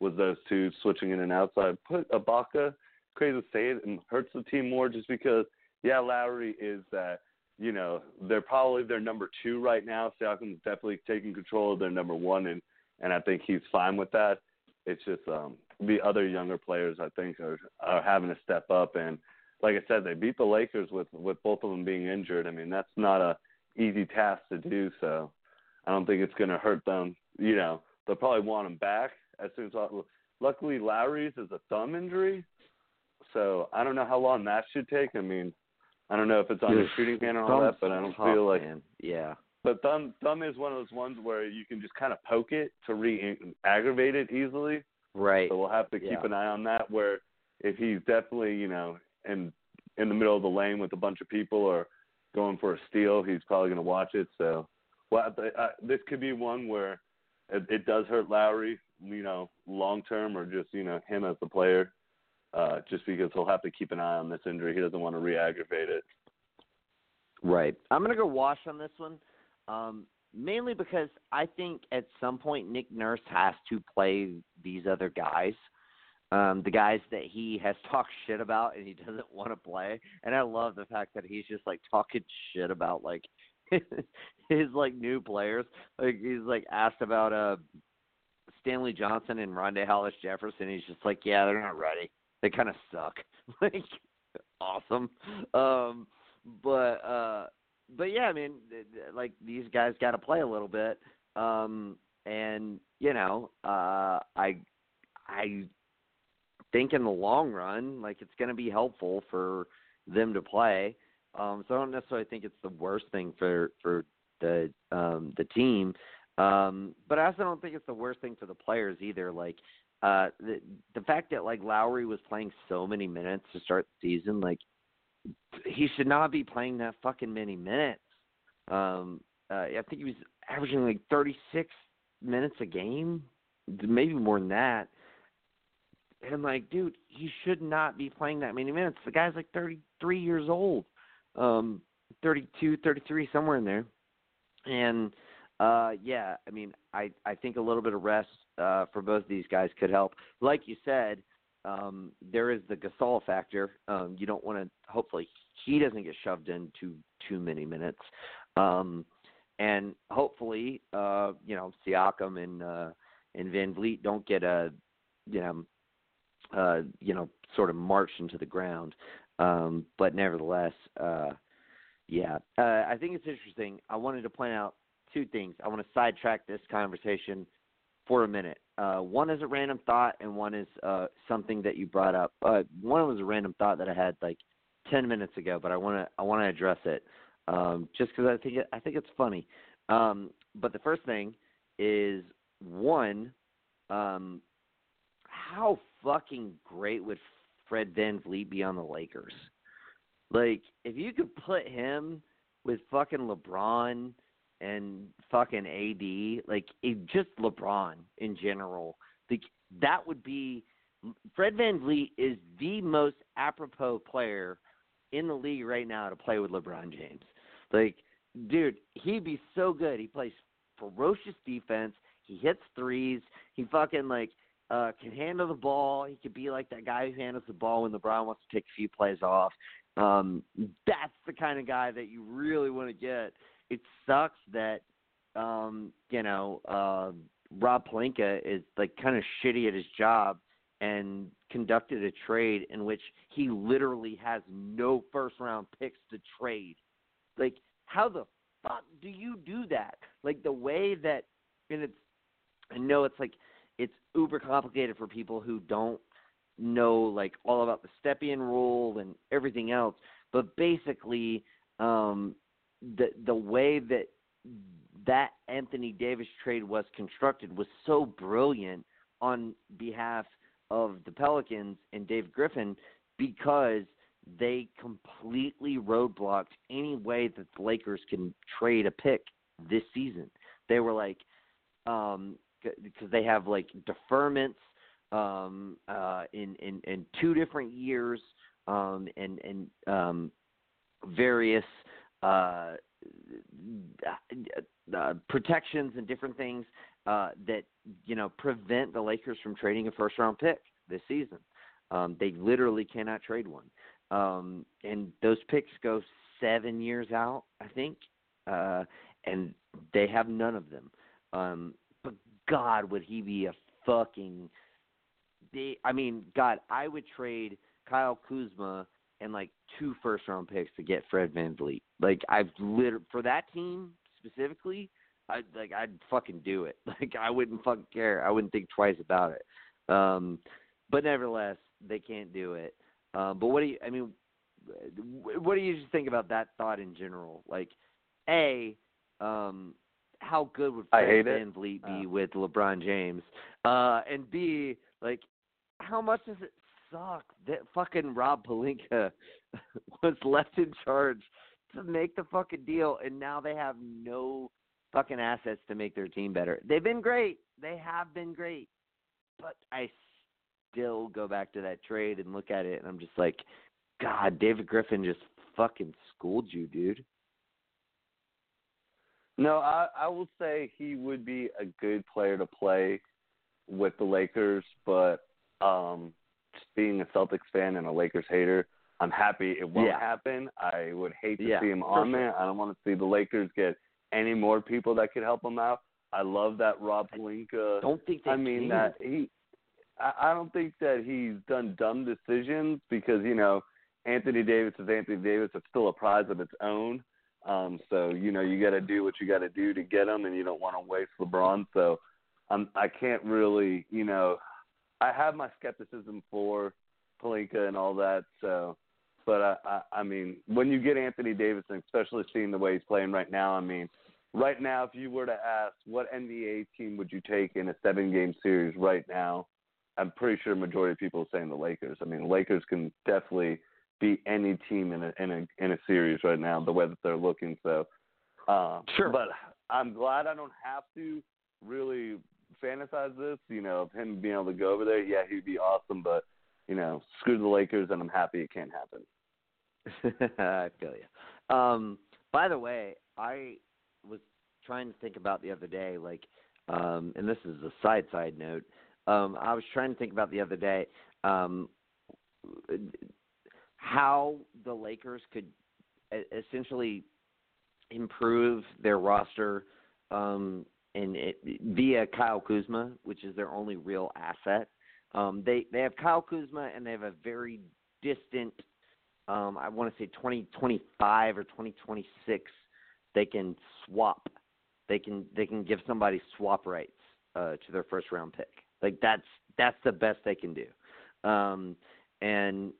S2: was those two switching in and outside. Put Ibaka, crazy to say it, and hurts the team more just because yeah, Lowry is that you know they're probably their number two right now. Siakam's definitely taking control of their number one, and and I think he's fine with that. It's just um the other younger players I think are are having to step up and like I said, they beat the Lakers with with both of them being injured. I mean, that's not a easy task to do. So I don't think it's going to hurt them. You know, they'll probably want him back as soon as. Luckily, Lowry's is a thumb injury, so I don't know how long that should take. I mean, I don't know if it's on his shooting hand or all that, but I don't
S1: tough,
S2: feel like.
S1: man. yeah.
S2: But thumb thumb is one of those ones where you can just kind of poke it to re-aggravate it easily.
S1: Right.
S2: So we'll have to keep
S1: Yeah.
S2: an eye on that. Where if he's definitely, you know, in in the middle of the lane with a bunch of people or going for a steal, he's probably going to watch it. So, well, this could be one where it, it does hurt Lowry, you know, long term, or just you know him as the player, uh, just because he'll have to keep an eye on this injury. He doesn't want to re-aggravate it.
S1: Right. I'm gonna go wash on this one, um, mainly because I think at some point Nick Nurse has to play these other guys, um, the guys that he has talked shit about and he doesn't want to play. And I love the fact that he's just like talking shit about like his like new players. Like he's like asked about uh Stanley Johnson and Rondae Hollis Jefferson. He's just like, yeah, they're not ready. They kind of suck. like awesome. Um but uh but yeah, I mean, like these guys got to play a little bit, um, and you know, uh, I I think in the long run, like it's going to be helpful for them to play. Um, so I don't necessarily think it's the worst thing for for the um, the team, um, but I also don't think it's the worst thing for the players either. Like uh, the the fact that like Lowry was playing so many minutes to start the season, like he should not be playing that fucking many minutes. Um, uh, I think he was averaging like 36 minutes a game, maybe more than that. And like, dude, he should not be playing that many minutes. The guy's like 33 years old, um, 32, 33, somewhere in there. And uh, yeah, I mean, I I think a little bit of rest uh, for both of these guys could help. Like you said, um, there is the Gasol factor. Um, you don't want to. Hopefully, he doesn't get shoved into too many minutes. Um, and hopefully, uh, you know, Siakam and uh, and VanVleet don't get a, you know, uh, you know, sort of marched into the ground. Um, but nevertheless, uh, yeah, uh, I think it's interesting. I wanted to point out two things. I want to sidetrack this conversation for a minute. Uh, one is a random thought, and one is uh, something that you brought up. Uh, one was a random thought that I had like ten minutes ago, but I want to I want to address it um, just because I think it, I think it's funny. Um, but the first thing is one, um, how fucking great would Fred VanVleet be on the Lakers? Like, if you could put him with fucking LeBron and fucking AD, like it, just LeBron in general, like that would be. Fred VanVleet is the most apropos player in the league right now to play with LeBron James. Like, dude, he'd be so good. He plays ferocious defense. He hits threes. He fucking like uh can handle the ball. He could be like that guy who handles the ball when LeBron wants to take a few plays off. Um that's the kind of guy that you really want to get. It sucks that um, you know, uh Rob Pelinka is like kind of shitty at his job and conducted a trade in which he literally has no first round picks to trade. Like how the fuck do you do that? Like the way that and it's I know it's like it's uber complicated for people who don't know like all about the Stepien rule and everything else. But basically, um, the the way that that Anthony Davis trade was constructed was so brilliant on behalf of the Pelicans and Dave Griffin because they completely roadblocked any way that the Lakers can trade a pick this season. they were like, um, because they have like deferments um, uh, in in in two different years, um, and and um, various uh, uh, protections and different things uh, that you know prevent the Lakers from trading a first round pick this season. Um, they literally cannot trade one, um, and those picks go seven years out, I think, uh, and they have none of them. Um, God, would he be a fucking? I mean, God, I would trade Kyle Kuzma and like two first round picks to get Fred VanVleet. Like I've literally for that team specifically, I like I'd fucking do it. Like I wouldn't fucking care. I wouldn't think twice about it. Um, but nevertheless, they can't do it. Um, but what do you? I mean, what do you just think about that thought in general? Like, a, um, how good would Fred VanVleet be with LeBron James? Uh, and B, like, how much does it suck that fucking Rob Pelinka was left in charge to make the fucking deal, and now they have no fucking assets to make their team better. They've been great. They have been great. But I still go back to that trade and look at it, and I'm just like, God, David Griffin just fucking schooled you, dude.
S2: No, I I will say he would be a good player to play with the Lakers, but um just being a Celtics fan and a Lakers hater, I'm happy it won't
S1: yeah.
S2: happen. I would hate to
S1: yeah,
S2: see him on
S1: sure.
S2: there. I don't want to see the Lakers get any more people that could help him out. I love that Rob Pelinka.
S1: I don't think
S2: I mean
S1: can.
S2: that he. I, I don't think that he's done dumb decisions because you know Anthony Davis is Anthony Davis. It's still a prize of its own. Um, so you know you got to do what you got to do to get him, and you don't want to waste LeBron. So um, I can't really, you know, I have my skepticism for Pelinka and all that. So, but I, I, I mean, when you get Anthony Davis, and especially seeing the way he's playing right now, I mean, right now, if you were to ask what NBA team would you take in a seven-game series right now, I'm pretty sure majority of people are saying the Lakers. I mean, Lakers can definitely beat any team in a in a in a series right now the way that they're looking. So, uh,
S1: sure.
S2: But I'm glad I don't have to really fantasize this, you know, of him being able to go over there, yeah, he'd be awesome. But you know, screw the Lakers, and I'm happy it can't happen.
S1: I feel you. Um, by the way, I was trying to think about the other day, like, um, and this is a side side note. Um, I was trying to think about the other day um, how the Lakers could essentially improve their roster um, and it, via Kyle Kuzma, which is their only real asset. Um, they they have Kyle Kuzma and they have a very distant, um, I want to say 2025 or 2026. They can swap. They can they can give somebody swap rights uh, to their first round pick. Like that's that's the best they can do. Um, and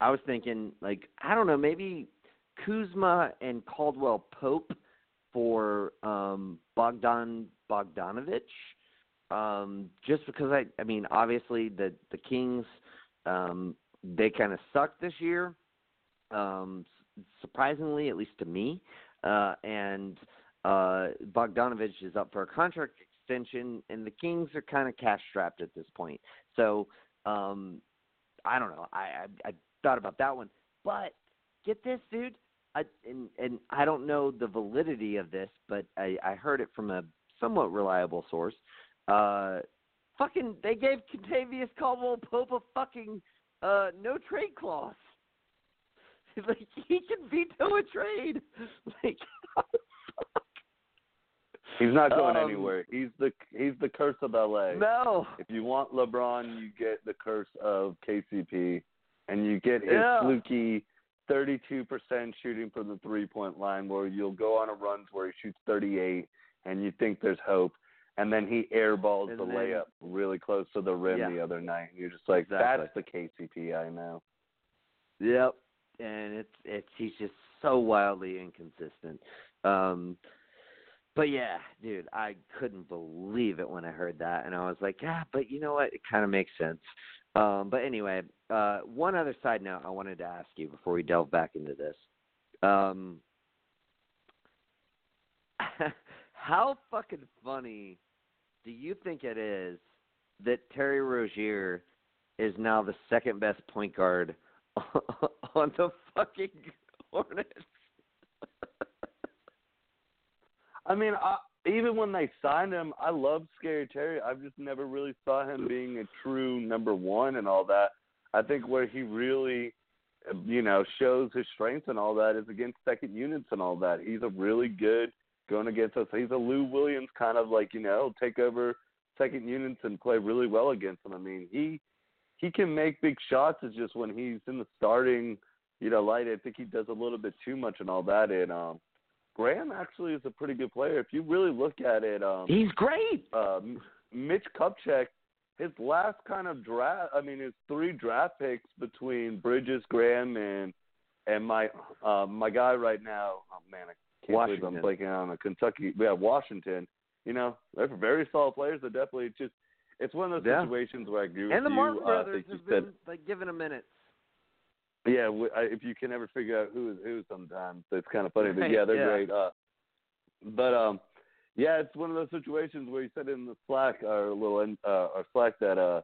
S1: I was thinking like I don't know maybe Kuzma and Caldwell Pope for um, Bogdan Bogdanovich. Um, just because I, I mean, obviously the the Kings, um, they kind of sucked this year, um, surprisingly, at least to me. Uh, and uh, Bogdanovich is up for a contract extension, and the Kings are kind of cash strapped at this point. So um, I don't know. I, I I thought about that one, but get this, dude. I, and and I don't know the validity of this, but I, I heard it from a somewhat reliable source. Uh, fucking, they gave Kentavious Caldwell Pope a fucking uh, no trade clause. like he can veto a trade. Like,
S2: He's not going
S1: um,
S2: anywhere. He's the he's the curse of LA.
S1: No.
S2: If you want LeBron, you get the curse of KCP, and you get his
S1: yeah.
S2: fluky 32% shooting from the three point line where you'll go on a run where he shoots 38 and you think there's hope. And then he airballs
S1: and
S2: the layup really close to the rim
S1: yeah.
S2: the other night. And you're just like,
S1: exactly.
S2: that's the KCP I know.
S1: Yep. And it's it's he's just so wildly inconsistent. Um but yeah, dude, I couldn't believe it when I heard that and I was like, yeah, but you know what? It kind of makes sense. Um, but anyway, uh, one other side note I wanted to ask you before we delve back into this. Um, how fucking funny do you think it is that Terry Rozier is now the second best point guard on the fucking Hornets?
S2: I mean, I, even when they signed him, I love Scary Terry. I've just never really saw him being a true number one and all that. I think where he really, you know, shows his strengths and all that is against second units and all that. He's a really good going against us. He's a Lou Williams kind of like you know take over second units and play really well against them. I mean, he he can make big shots. It's just when he's in the starting, you know, light. I think he does a little bit too much and all that. And um, Graham actually is a pretty good player. If you really look at it, um,
S1: he's great.
S2: Uh, Mitch Kupchak, his last kind of draft. I mean, his three draft picks between Bridges, Graham, and and my uh, my guy right now. Oh man, I can't
S1: Washington.
S2: believe I'm blanking on a Kentucky. We have Washington. You know, they're very solid players. They're definitely just. It's one of those
S1: Yeah.
S2: situations where I agree with
S1: And the
S2: you.
S1: Martin
S2: uh,
S1: brothers
S2: that you
S1: have
S2: said-
S1: been like given a minute.
S2: yeah, w- I- if you can ever figure out who is who, sometimes it's kind of funny. But yeah, they're
S1: yeah.
S2: great. Uh, but um, yeah, it's one of those situations where you said in the Slack our little uh, our Slack that uh,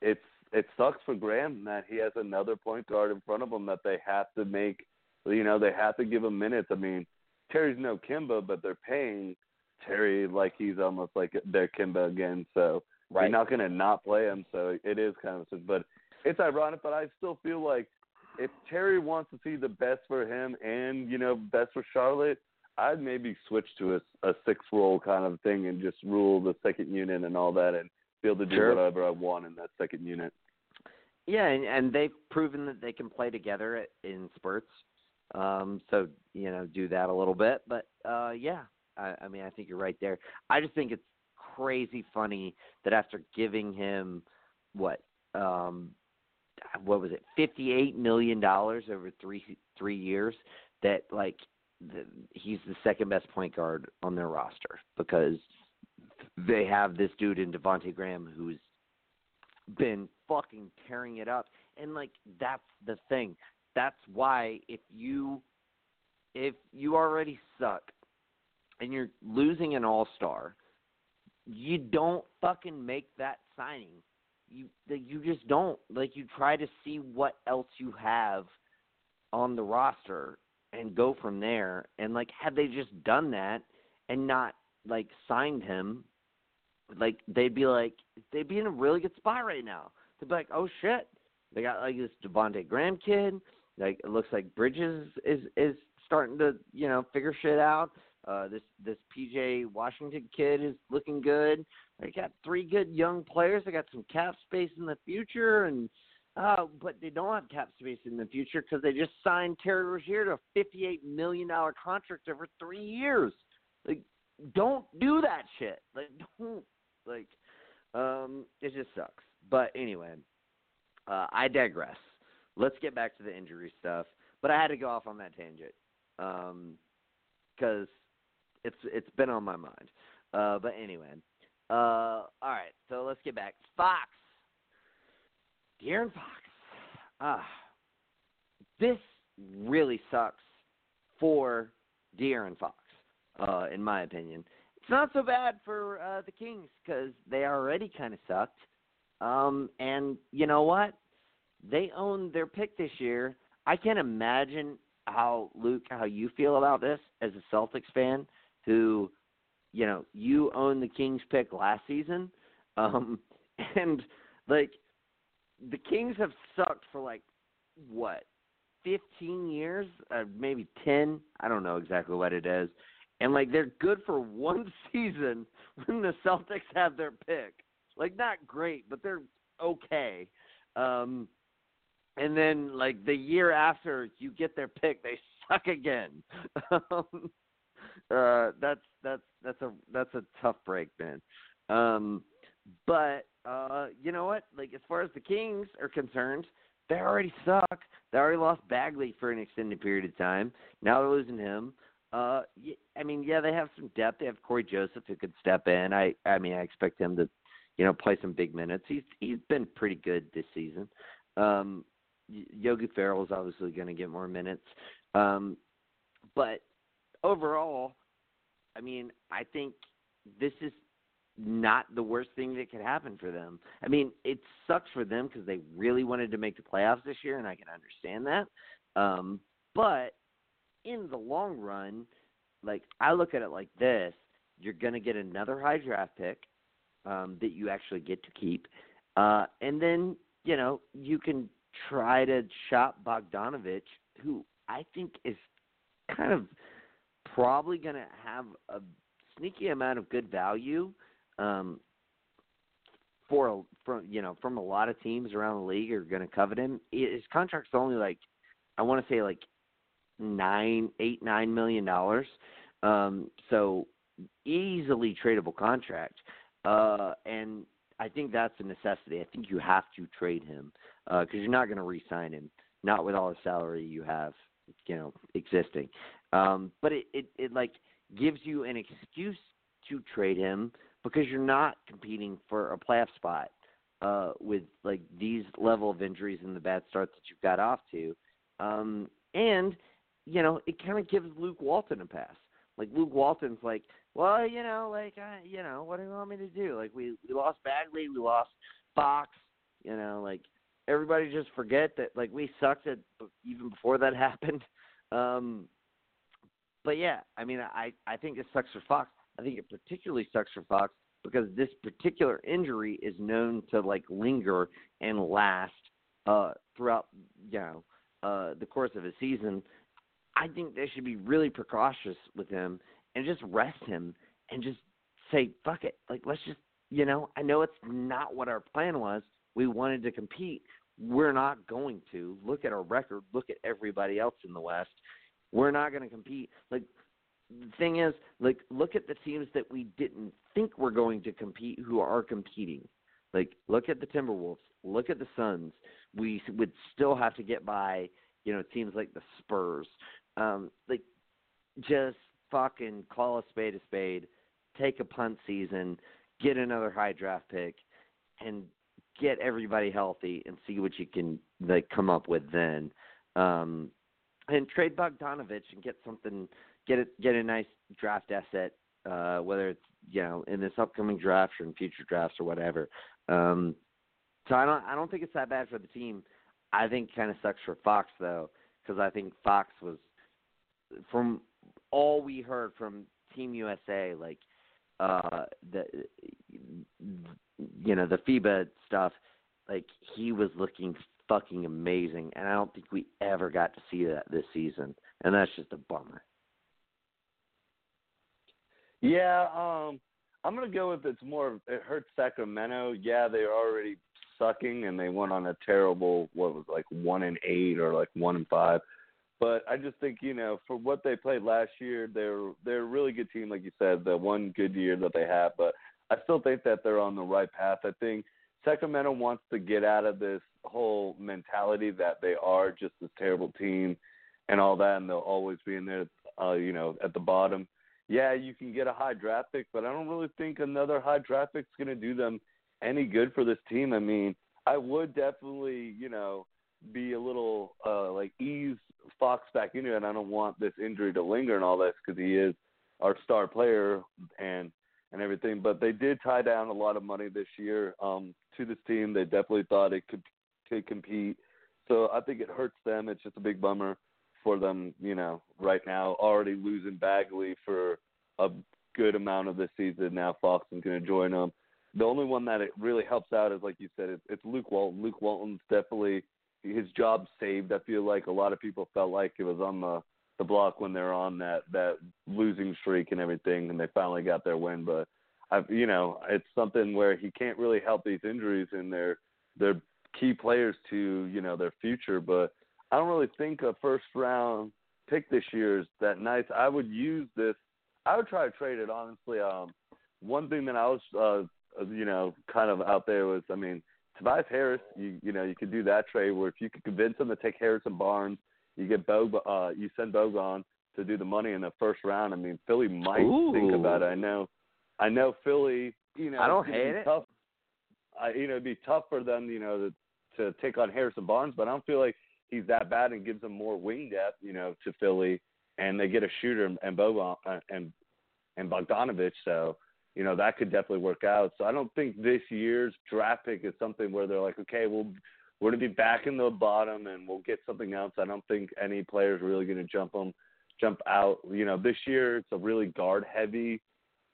S2: it's it sucks for Graham that he has another point guard in front of him that they have to make. You know, they have to give him minutes. I mean, Terry's no Kemba, but they're paying Terry like he's almost like their Kemba again. So
S3: Right.
S2: you're not going to not play him, so it is kind of. Sense, but it's ironic, but I still feel like if Terry wants to see the best for him and you know best for Charlotte, I'd maybe switch to a, a six role kind of thing and just rule the second unit and all that, and be able to do
S1: Sure.
S2: whatever I want in that second unit.
S1: Yeah, and, and they've proven that they can play together in spurts. Um, so you know, do that a little bit. But uh, yeah, I, I mean, I think you're right there. I just think it's crazy funny that after giving him what, um, what was it, fifty-eight million dollars over three three years, that like the, he's the second best point guard on their roster because they have this dude in Devonte Graham who's been fucking tearing it up. And like that's the thing. That's why if you if you already suck and you're losing an all-star, you don't fucking make that signing. You you just don't. Like you try to see what else you have on the roster and go from there. And like had they just done that and not like signed him like they'd be like they'd be in a really good spot right now. They'd be like, oh shit, they got like this Devonte Graham kid. Like it looks like Bridges is is starting to you know figure shit out. Uh, this this PJ Washington kid is looking good. They got three good young players. They got some cap space in the future, and uh, but they don't have cap space in the future because they just signed Terry Rozier to a fifty-eight million dollar contract over three years. Like, don't do that shit. Like, don't like, um, it just sucks. But anyway, uh, I digress. Let's get back to the injury stuff. But I had to go off on that tangent because it's it's been on my mind. Uh, but anyway, uh, all right. So let's get back. Fox, De'Aaron Fox. Ah, this really sucks for De'Aaron Fox, uh, in my opinion. It's not so bad for uh, the Kings because they already kind of sucked. Um, and you know what? They own their pick this year. I can't imagine how Luke, how you feel about this as a Celtics fan, who, you know, you own the Kings pick last season, um, and like the Kings have sucked for like what, fifteen years, uh, maybe ten. I don't know exactly what it is, and like they're good for one season when the Celtics have their pick. Like not great, but they're okay. Um, and then like the year after you get their pick, they suck again. um, uh, that's that's that's a that's a tough break, man. Um, but uh, you know what? Like as far as the Kings are concerned, they already suck. They already lost Bagley for an extended period of time. Now they're losing him. Uh, I mean, yeah, they have some depth. They have Cory Joseph who could step in. I, I mean, I expect him to, you know, play some big minutes. He's he's been pretty good this season. Um, Yogi Ferrell is obviously going to get more minutes. Um, but overall, I mean, I think this is not the worst thing that could happen for them. I mean, it sucks for them because they really wanted to make the playoffs this year, and I can understand that. Um, but in the long run, like I look at it like this: you're going to get another high draft pick um, that you actually get to keep, uh, and then you know you can try to shop Bogdanovich, who I think is kind of probably going to have a sneaky amount of good value um, for from you know from a lot of teams around the league are going to covet him. His contract's only like I want to say like nine, eight, nine million dollars. Um, so easily tradable contract. Uh, and I think that's a necessity. I think you have to trade him because uh, you're not going to re-sign him, not with all the salary you have, you know, existing. Um, but it, it, it like gives you an excuse to trade him because you're not competing for a playoff spot uh, with like these level of injuries and the bad start that you've got off to. Um, and you know, it kind of gives Luke Walton a pass. Like Luke Walton's like, well, you know, like, uh, you know, what do you want me to do? Like, we we lost Bagley, we lost Fox, you know, like everybody just forget that like we sucked at even before that happened. Um, but yeah, I mean, I I think it sucks for Fox. I think it particularly sucks for Fox because this particular injury is known to like linger and last uh, throughout you know uh, the course of a season. I think they should be really precautious with him and just rest him and just say fuck it. Like let's just you know I know it's not what our plan was. We wanted to compete. We're not going to. Look at our record. Look at everybody else in the West. We're not going to compete. Like the thing is, like, look at the teams that we didn't think were going to compete who are competing. Like, look at the Timberwolves. Look at the Suns. We would still have to get by, you know, teams like the Spurs. Um, like, just fucking call a spade a spade. Take a punt season. Get another high draft pick, and get everybody healthy and see what you can like come up with then. Um, and trade Bogdanovich and get something get a, get a nice draft asset, uh, whether it's you know in this upcoming draft or in future drafts or whatever. Um, so I don't I don't think it's that bad for the team. I think kind of sucks for Fox though, because I think Fox was from all we heard from Team USA, like uh the you know the FIBA stuff, like he was looking fucking amazing, and I don't think we ever got to see that this season, and that's just a bummer.
S2: Yeah, um, I'm gonna go with it's more. It hurts Sacramento. Yeah, they're already sucking, and they went on a terrible what was like one and eight or like one and five. But I just think you know for what they played last year, they're they're a really good team, like you said, the one good year that they have. But I still think that they're on the right path. I think Sacramento wants to get out of this whole mentality that they are just this terrible team and all that, and they'll always be in there, uh, you know, at the bottom yeah, you can get a high draft pick, but I don't really think another high draft pick's going to do them any good for this team. I mean, I would definitely, you know, be a little uh like ease Fox back into it. And I don't want this injury to linger and all this because he is our star player and and everything. But they did tie down a lot of money this year um to this team. They definitely thought it could could compete. So I think it hurts them. It's just a big bummer for them, you know, right now, already losing Bagley for a good amount of the season. Now Fox is going to join them. The only one that it really helps out is, like you said, it's, it's Luke Walton. Luke Walton's definitely his job saved. I feel like a lot of people felt like it was on the the block when they're on that that losing streak and everything, and they finally got their win. But I've you know it's something where he can't really help these injuries and they're they're key players to you know their future. But I don't really think a first round pick this year is that nice. I would use this. I would try to trade it honestly. Um, one thing that I was, uh, you know, kind of out there was, I mean, Tobias Harris. You you know, you could do that trade where if you could convince them to take Harrison Barnes, you get Bog, uh, you send Bogan to do the money in the first round. I mean, Philly might
S1: Ooh.
S2: think about it. I know, I know Philly. You know,
S1: I don't hate it.
S2: Tough. I, you know, it'd be tough for them, you know, to to take on Harrison Barnes, but I don't feel like he's that bad and gives them more wing depth, you know, to Philly, and they get a shooter and Boban uh, and and Bogdanovich. So you know that could definitely work out. So I don't think this year's draft pick is something where they're like, okay, we'll we're to be back in the bottom and we'll get something else. I don't think any players really going to jump them, jump out. You know, this year it's a really guard heavy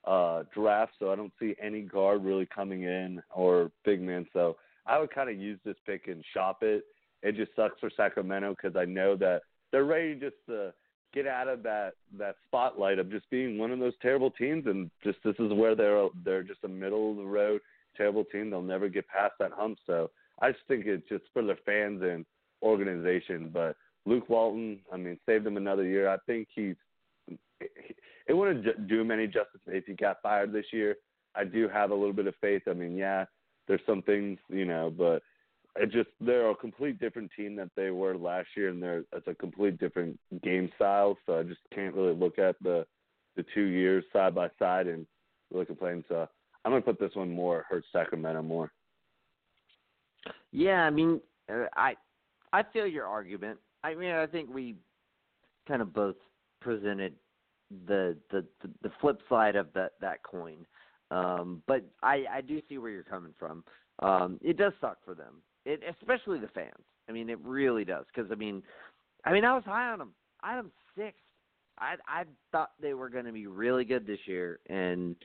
S2: uh, draft, so I don't see any guard really coming in or big man. So I would kind of use this pick and shop it. It just sucks for Sacramento because I know that they're ready just to get out of that that spotlight of just being one of those terrible teams, and just this is where they're they're just a middle of the road terrible team. They'll never get past that hump. So I just think it's just for their fans and organization. But Luke Walton, I mean, saved him another year. I think he's. It wouldn't do him any justice if he got fired this year. I do have a little bit of faith. I mean, yeah, there's some things, you know, but it just they're a complete different team that they were last year, and they're it's a complete different game style. So I just can't really look at the the two years side by side and really complain. So I'm gonna put this one more hurt Sacramento more.
S1: Yeah, I mean, uh, I I feel your argument. I mean, I think we kind of both presented the the the, the flip side of that that coin. Um, but I I do see where you're coming from. Um, it does suck for them, it especially the fans. I mean, it really does because I mean, I mean, I was high on them. I had them sixth. I I thought they were going to be really good this year, and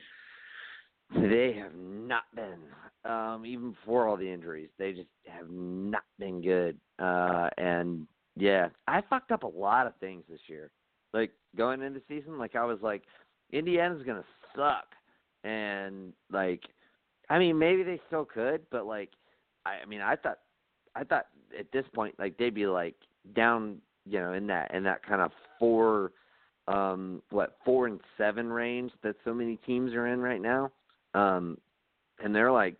S1: they have not been. Um, even before all the injuries, they just have not been good. Uh, and yeah, I fucked up a lot of things this year. Like going into season, like I was like, Indiana's gonna suck, and like, I mean, maybe they still could, but like, I, mean, I thought, I thought at this point, like they'd be like down, you know, in that in that kind of four, um, what four and seven range that so many teams are in right now um, and they're like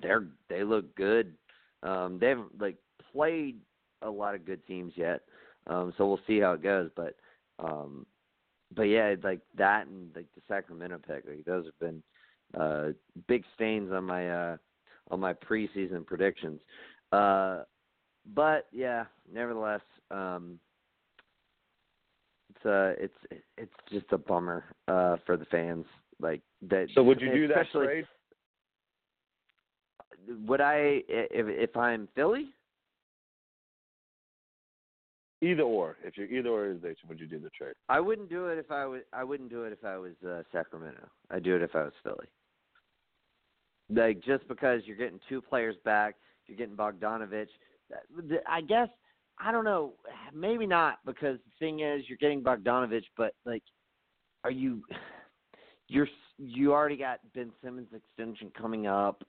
S1: they're they look good. Um, they haven't like played a lot of good teams yet, um, so we'll see how it goes. But um, but yeah, like that and like the Sacramento pick, like those have been uh, big stains on my uh, on my preseason predictions. Uh, but yeah, nevertheless, um, it's uh, it's it's just a bummer uh, for the fans. Like that.
S2: So would you do that trade?
S1: Would I if if I'm Philly?
S2: Either or. If you're either organization, would you do the trade?
S1: I wouldn't do it if I was. I wouldn't do it if I was uh, Sacramento. I'd do it if I was Philly. Like just because you're getting two players back, you're getting Bogdanovich. I guess I don't know. Maybe not because the thing is you're getting Bogdanovich, but like, are you? you're you already got Ben Simmons extension coming up,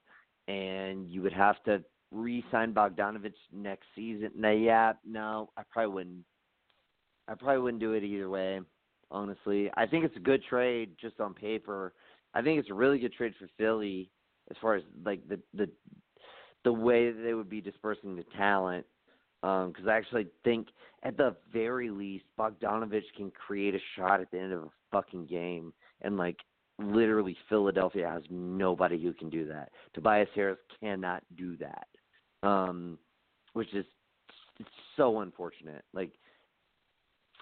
S1: and you would have to re-sign Bogdanovich next season. No, yeah, no, I probably wouldn't. I probably wouldn't do it either way. Honestly, I think it's a good trade just on paper. I think it's a really good trade for Philly as far as like the the the way they would be dispersing the talent. Because um, I actually think, at the very least, Bogdanovich can create a shot at the end of a fucking game, and like literally Philadelphia has nobody who can do that. Tobias Harris cannot do that. Um which is it's so unfortunate. Like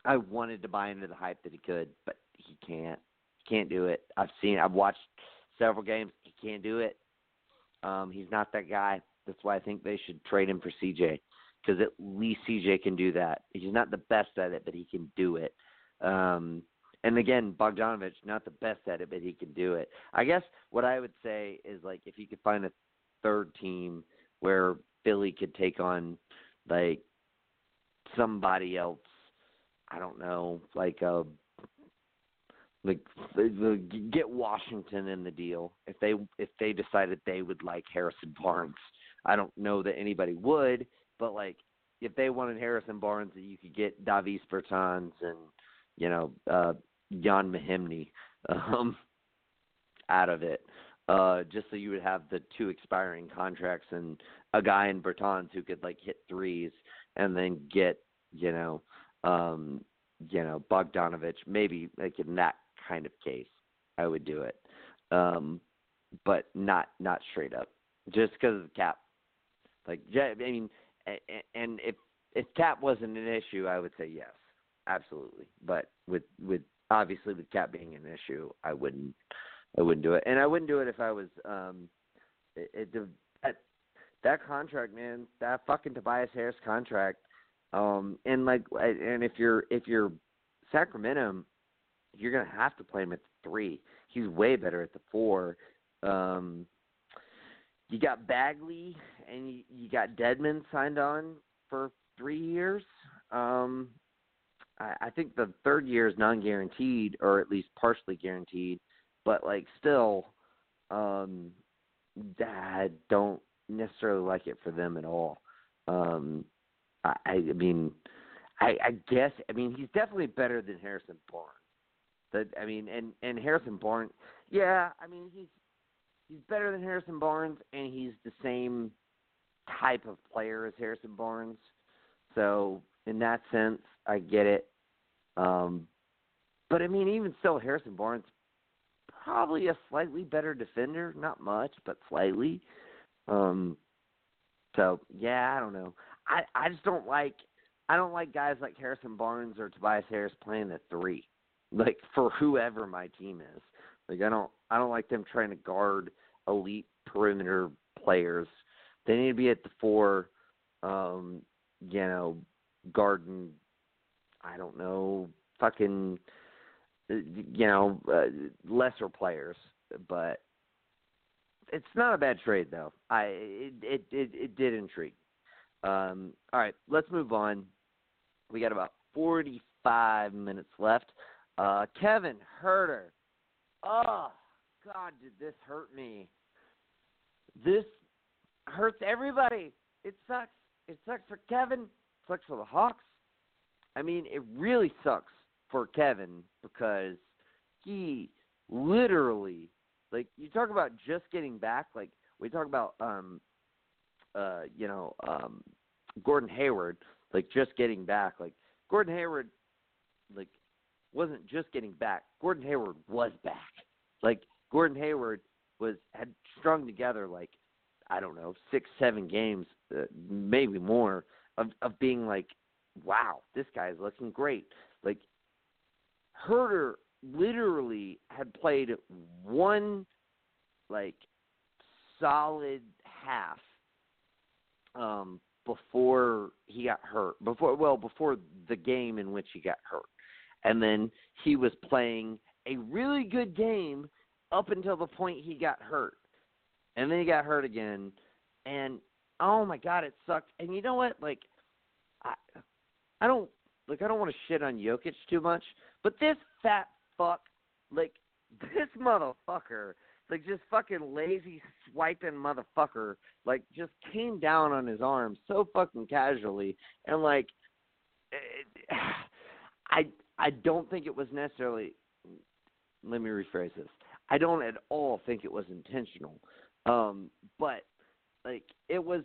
S1: I wanted to buy into the hype that he could, but he can't. He can't do it. I've seen I've watched several games. He can't do it. Um he's not that guy. That's why I think they should trade him for CJ because at least CJ can do that. He's not the best at it, but he can do it. Um and again, Bogdanovich not the best at it, but he can do it. I guess what I would say is like if you could find a third team where Philly could take on like somebody else. I don't know, like a like get Washington in the deal if they if they decided they would like Harrison Barnes. I don't know that anybody would, but like if they wanted Harrison Barnes, you could get Davis Bertans and you know uh Ian Mahinmi um, out of it, uh, just so you would have the two expiring contracts and a guy in Bertans who could like hit threes and then get you know um, you know Bogdanovich maybe like in that kind of case I would do it, um, but not not straight up just because of the cap. Like I mean, and if if cap wasn't an issue, I would say yes, absolutely. But with with obviously with cap being an issue, I wouldn't I wouldn't do it, and I wouldn't do it if I was um it, it that that contract, man, that fucking Tobias Harris contract, um, and like and if you're if you're Sacramento, you're gonna have to play him at the three. He's way better at the four. Um, you got Bagley and you, you got Dedmon signed on for three years. Um, I, I think the third year is non-guaranteed, or at least partially guaranteed. But like, still, um, I don't necessarily like it for them at all. Um, I, I mean, I, I guess I mean he's definitely better than Harrison Barnes. That I mean, and and Harrison Barnes, yeah, I mean he's he's better than Harrison Barnes, and he's the same type of player as Harrison Barnes. So in that sense, I get it. Um, but I mean, even still, Harrison Barnes probably a slightly better defender, not much, but slightly. Um, so yeah, I don't know. I I just don't like I don't like guys like Harrison Barnes or Tobias Harris playing the three, like for whoever my team is. Like I don't I don't like them trying to guard elite perimeter players. They need to be at the four, um, you know, garden. I don't know, fucking, you know, uh, lesser players. But it's not a bad trade though. I it it it, it did intrigue. Um, all right, let's move on. We got about 45 minutes left. Uh, Kevin Huerter. Oh, God, did this hurt me? This hurts everybody. It sucks. It sucks for Kevin. It sucks for the Hawks. I mean, it really sucks for Kevin because he literally, like, you talk about just getting back. Like, we talk about, um, uh, you know, um, Gordon Hayward like just getting back. Like Gordon Hayward, like wasn't just getting back. Gordon Hayward was back. Like Gordon Hayward was had strung together like I don't know six seven games, uh, maybe more of of being like, wow, this guy's looking great. Like Huerter literally had played one like solid half um before he got hurt. Before well, before the game in which he got hurt. And then he was playing a really good game up until the point he got hurt. And then he got hurt again and oh my god, it sucked. And you know what? Like I I don't like I don't want to shit on Jokic too much, but this fat fuck like this motherfucker like just fucking lazy swiping motherfucker like just came down on his arm so fucking casually and like it, I I don't think it was necessarily let me rephrase this. I don't at all think it was intentional. Um but like it was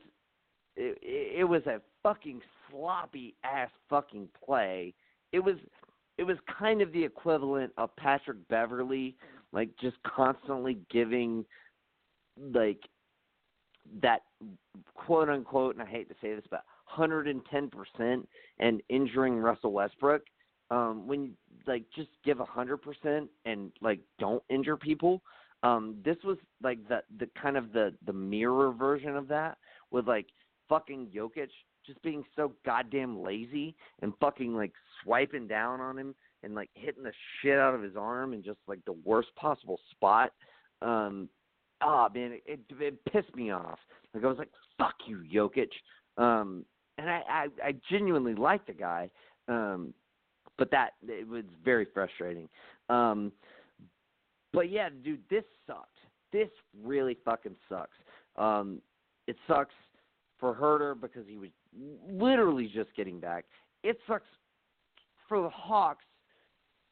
S1: it, it was a fucking sloppy ass fucking play. It was it was kind of the equivalent of Patrick Beverley, like just constantly giving like that quote unquote and I hate to say this but 110% and injuring Russell Westbrook um when you like just give a 100% and like don't injure people um this was like the the kind of the the mirror version of that with like fucking Jokic just being so goddamn lazy and fucking like swiping down on him and like hitting the shit out of his arm in just like the worst possible spot. Um, oh man, it, it, it pissed me off. Like I was like, "Fuck you, Jokic." Um, and I, I, I genuinely like the guy, um, but that it was very frustrating. Um, but yeah, dude, this sucked. This really fucking sucks. Um, it sucks for Huerter because he was literally just getting back. It sucks for the Hawks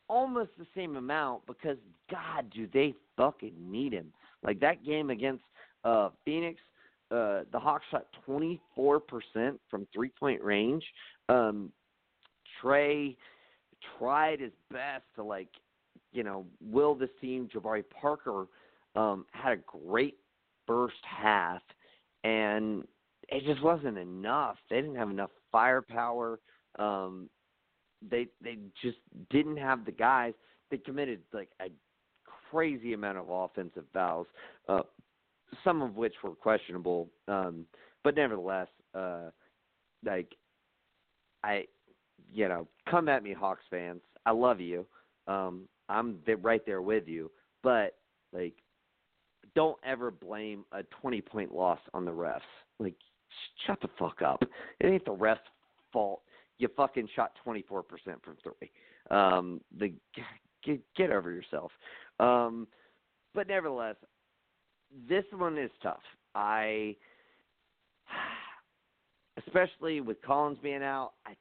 S1: almost the same amount because God, do they fucking need him? Like that game against uh Phoenix, uh the Hawks shot twenty four percent from three point range. Um Trae tried his best to like, you know, will this team. Jabari Parker um had a great first half and it just wasn't enough. They didn't have enough firepower. Um they they just didn't have the guys. they committed like a crazy amount of offensive fouls, uh, some of which were questionable. Um, but nevertheless, uh, like I, you know, come at me, Hawks fans. I love you. Um, I'm right there with you, but like, don't ever blame a 20 point loss on the refs. Like, shut the fuck up. It ain't the refs' fault. You fucking shot 24% from three. Um, the get, get over yourself. Um, but nevertheless, this one is tough. I, especially with Collins being out, I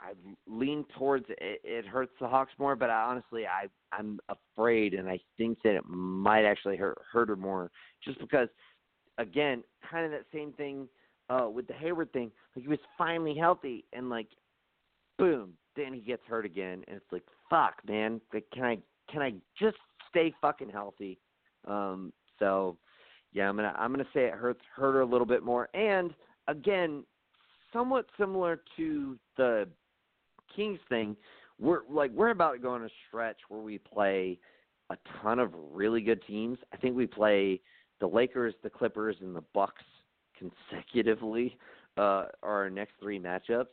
S1: I lean towards it, it hurts the Hawks more. But I honestly, I I'm afraid, and I think that it might actually hurt Huerter more, just because, again, kind of that same thing uh, with the Hayward thing. Like he was finally healthy, and like, boom, then he gets hurt again, and it's like, fuck, man, like, can I can I just stay fucking healthy? Um, so, yeah, I'm gonna I'm gonna say it hurts Huerter a little bit more, and again, somewhat similar to the Kings thing. We're like we're about to go on a stretch where we play a ton of really good teams. I think we play the Lakers, the Clippers, and the Bucks consecutively uh, are our next three matchups.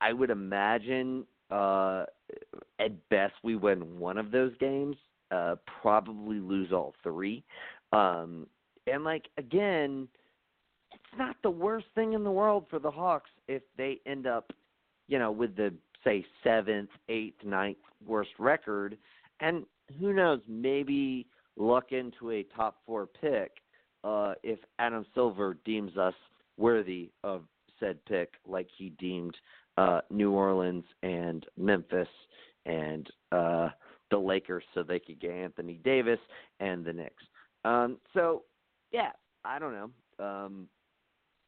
S1: I would imagine uh, at best we win one of those games, uh, probably lose all three. Um, and like again, it's not the worst thing in the world for the Hawks if they end up, you know, with the say seventh, eighth, ninth worst record, and who knows, maybe luck into a top four pick uh, if Adam Silver deems us worthy of said pick, like he deemed uh, New Orleans and Memphis and uh, the Lakers, so they could get Anthony Davis and the Knicks. Um, so, yeah, I don't know. Um,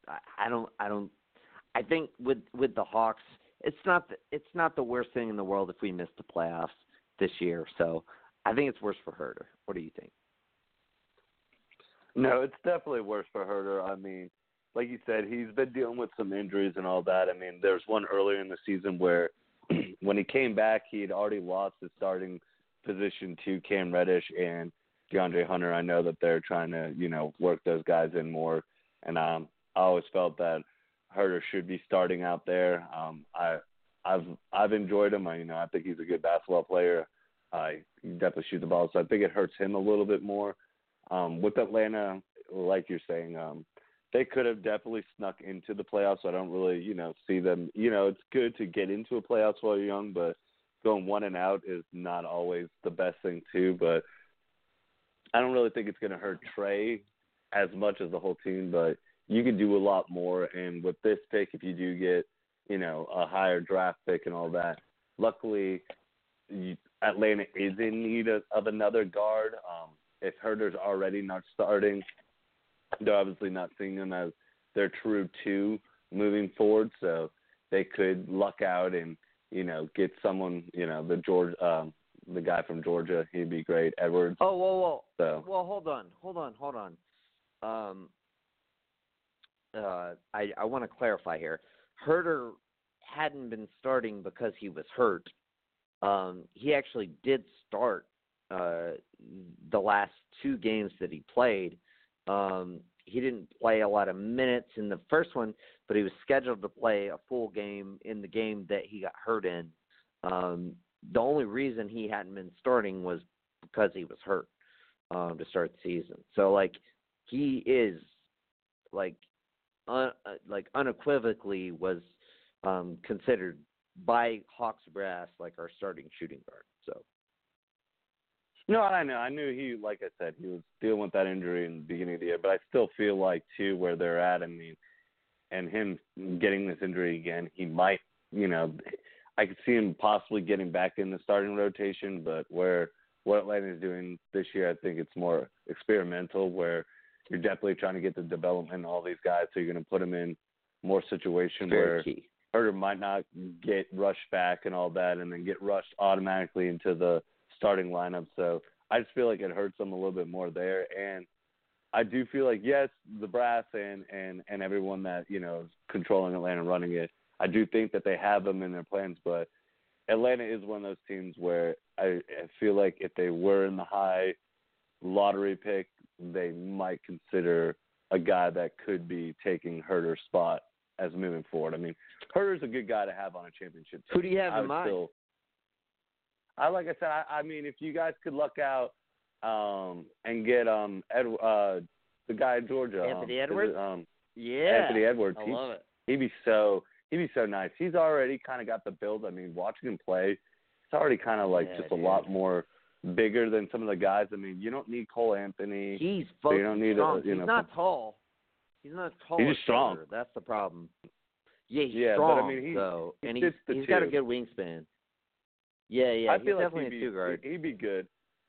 S1: I, I don't. I don't. I think with with the Hawks, it's not the, it's not the worst thing in the world if we miss the playoffs this year. So I think it's worse for Huerter. What do you think?
S2: No, it's definitely worse for Huerter. I mean, like you said, he's been dealing with some injuries and all that. I mean, there's one earlier in the season where when he came back, he had already lost his starting position to Cam Reddish and DeAndre Hunter. I know that they're trying to, you know, work those guys in more, and um, I always felt that Huerter should be starting out there. Um, I, I've I've enjoyed him. I, you know, I think he's a good basketball player. Uh, definitely shoot the ball, so I think it hurts him a little bit more. Um, with Atlanta, like you're saying, um, they could have definitely snuck into the playoffs. So I don't really, you know, see them. You know, it's good to get into a playoffs while you're young, but going one and out is not always the best thing too. But I don't really think it's going to hurt Trae as much as the whole team. But you can do a lot more. And with this pick, if you do get, you know, a higher draft pick and all that, luckily you, Atlanta is in need of, of another guard. Um, if Huerter's already not starting, they're obviously not seeing him as their true two moving forward. So they could luck out and you know get someone. You know the George, um, the guy from Georgia. He'd be great, Edwards.
S1: Oh, whoa, whoa.
S2: So
S1: well, hold on, hold on, hold on. Um, uh, I I want to clarify here. Huerter hadn't been starting because he was hurt. Um, he actually did start uh, the last two games that he played. Um, he didn't play a lot of minutes in the first one, but he was scheduled to play a full game in the game that he got hurt in. Um, the only reason he hadn't been starting was because he was hurt um, to start the season. So like he is like uh, like unequivocally was um, considered by Hawks brass like our starting shooting guard. So
S2: no, I know. I knew he, like I said, he was dealing with that injury in the beginning of the year. But I still feel like too where they're at. I mean, and him getting this injury again, he might, you know, I could see him possibly getting back in the starting rotation. But where what Atlanta is doing this year, I think it's more experimental. Where you're definitely trying to get the development all these guys, so you're going to put them in more situation
S1: very
S2: where
S1: key.
S2: Huerter might not get rushed back and all that, and then get rushed automatically into the starting lineup. So I just feel like it hurts them a little bit more there. And I do feel like yes, the brass and and and everyone that you know is controlling Atlanta, and running it. I do think that they have them in their plans, but Atlanta is one of those teams where I, I feel like if they were in the high lottery pick, they might consider a guy that could be taking Huerter's spot as moving forward. I mean, Huerter's a good guy to have on a championship team.
S1: Who do you have
S2: I
S1: in mind?
S2: Still, I like I said, I, I mean, if you guys could luck out um, and get um Ed, uh, the guy in Georgia,
S1: Anthony
S2: um,
S1: Edwards?
S2: it, um,
S1: yeah,
S2: Anthony Edwards.
S1: I
S2: He's-
S1: love it.
S2: he'd be so he'd be so nice. He's already kind of got the build. I mean, watching him play, it's already kind of like
S1: Yeah,
S2: just
S1: dude.
S2: a lot more bigger than some of the guys. I mean, you don't need Cole Anthony.
S1: He's fucking
S2: you don't need a-
S1: strong.
S2: you
S1: he's not tall. He's not tall.
S2: He's strong.
S1: shorter. That's the problem. Yeah, he's
S2: Yeah, but I mean, he-
S1: though,
S2: he
S1: and he's
S2: fits the
S1: he's got a good wingspan. Yeah, yeah,
S2: I
S1: he's
S2: feel like he'd
S1: a
S2: be,
S1: two guard.
S2: He'd be good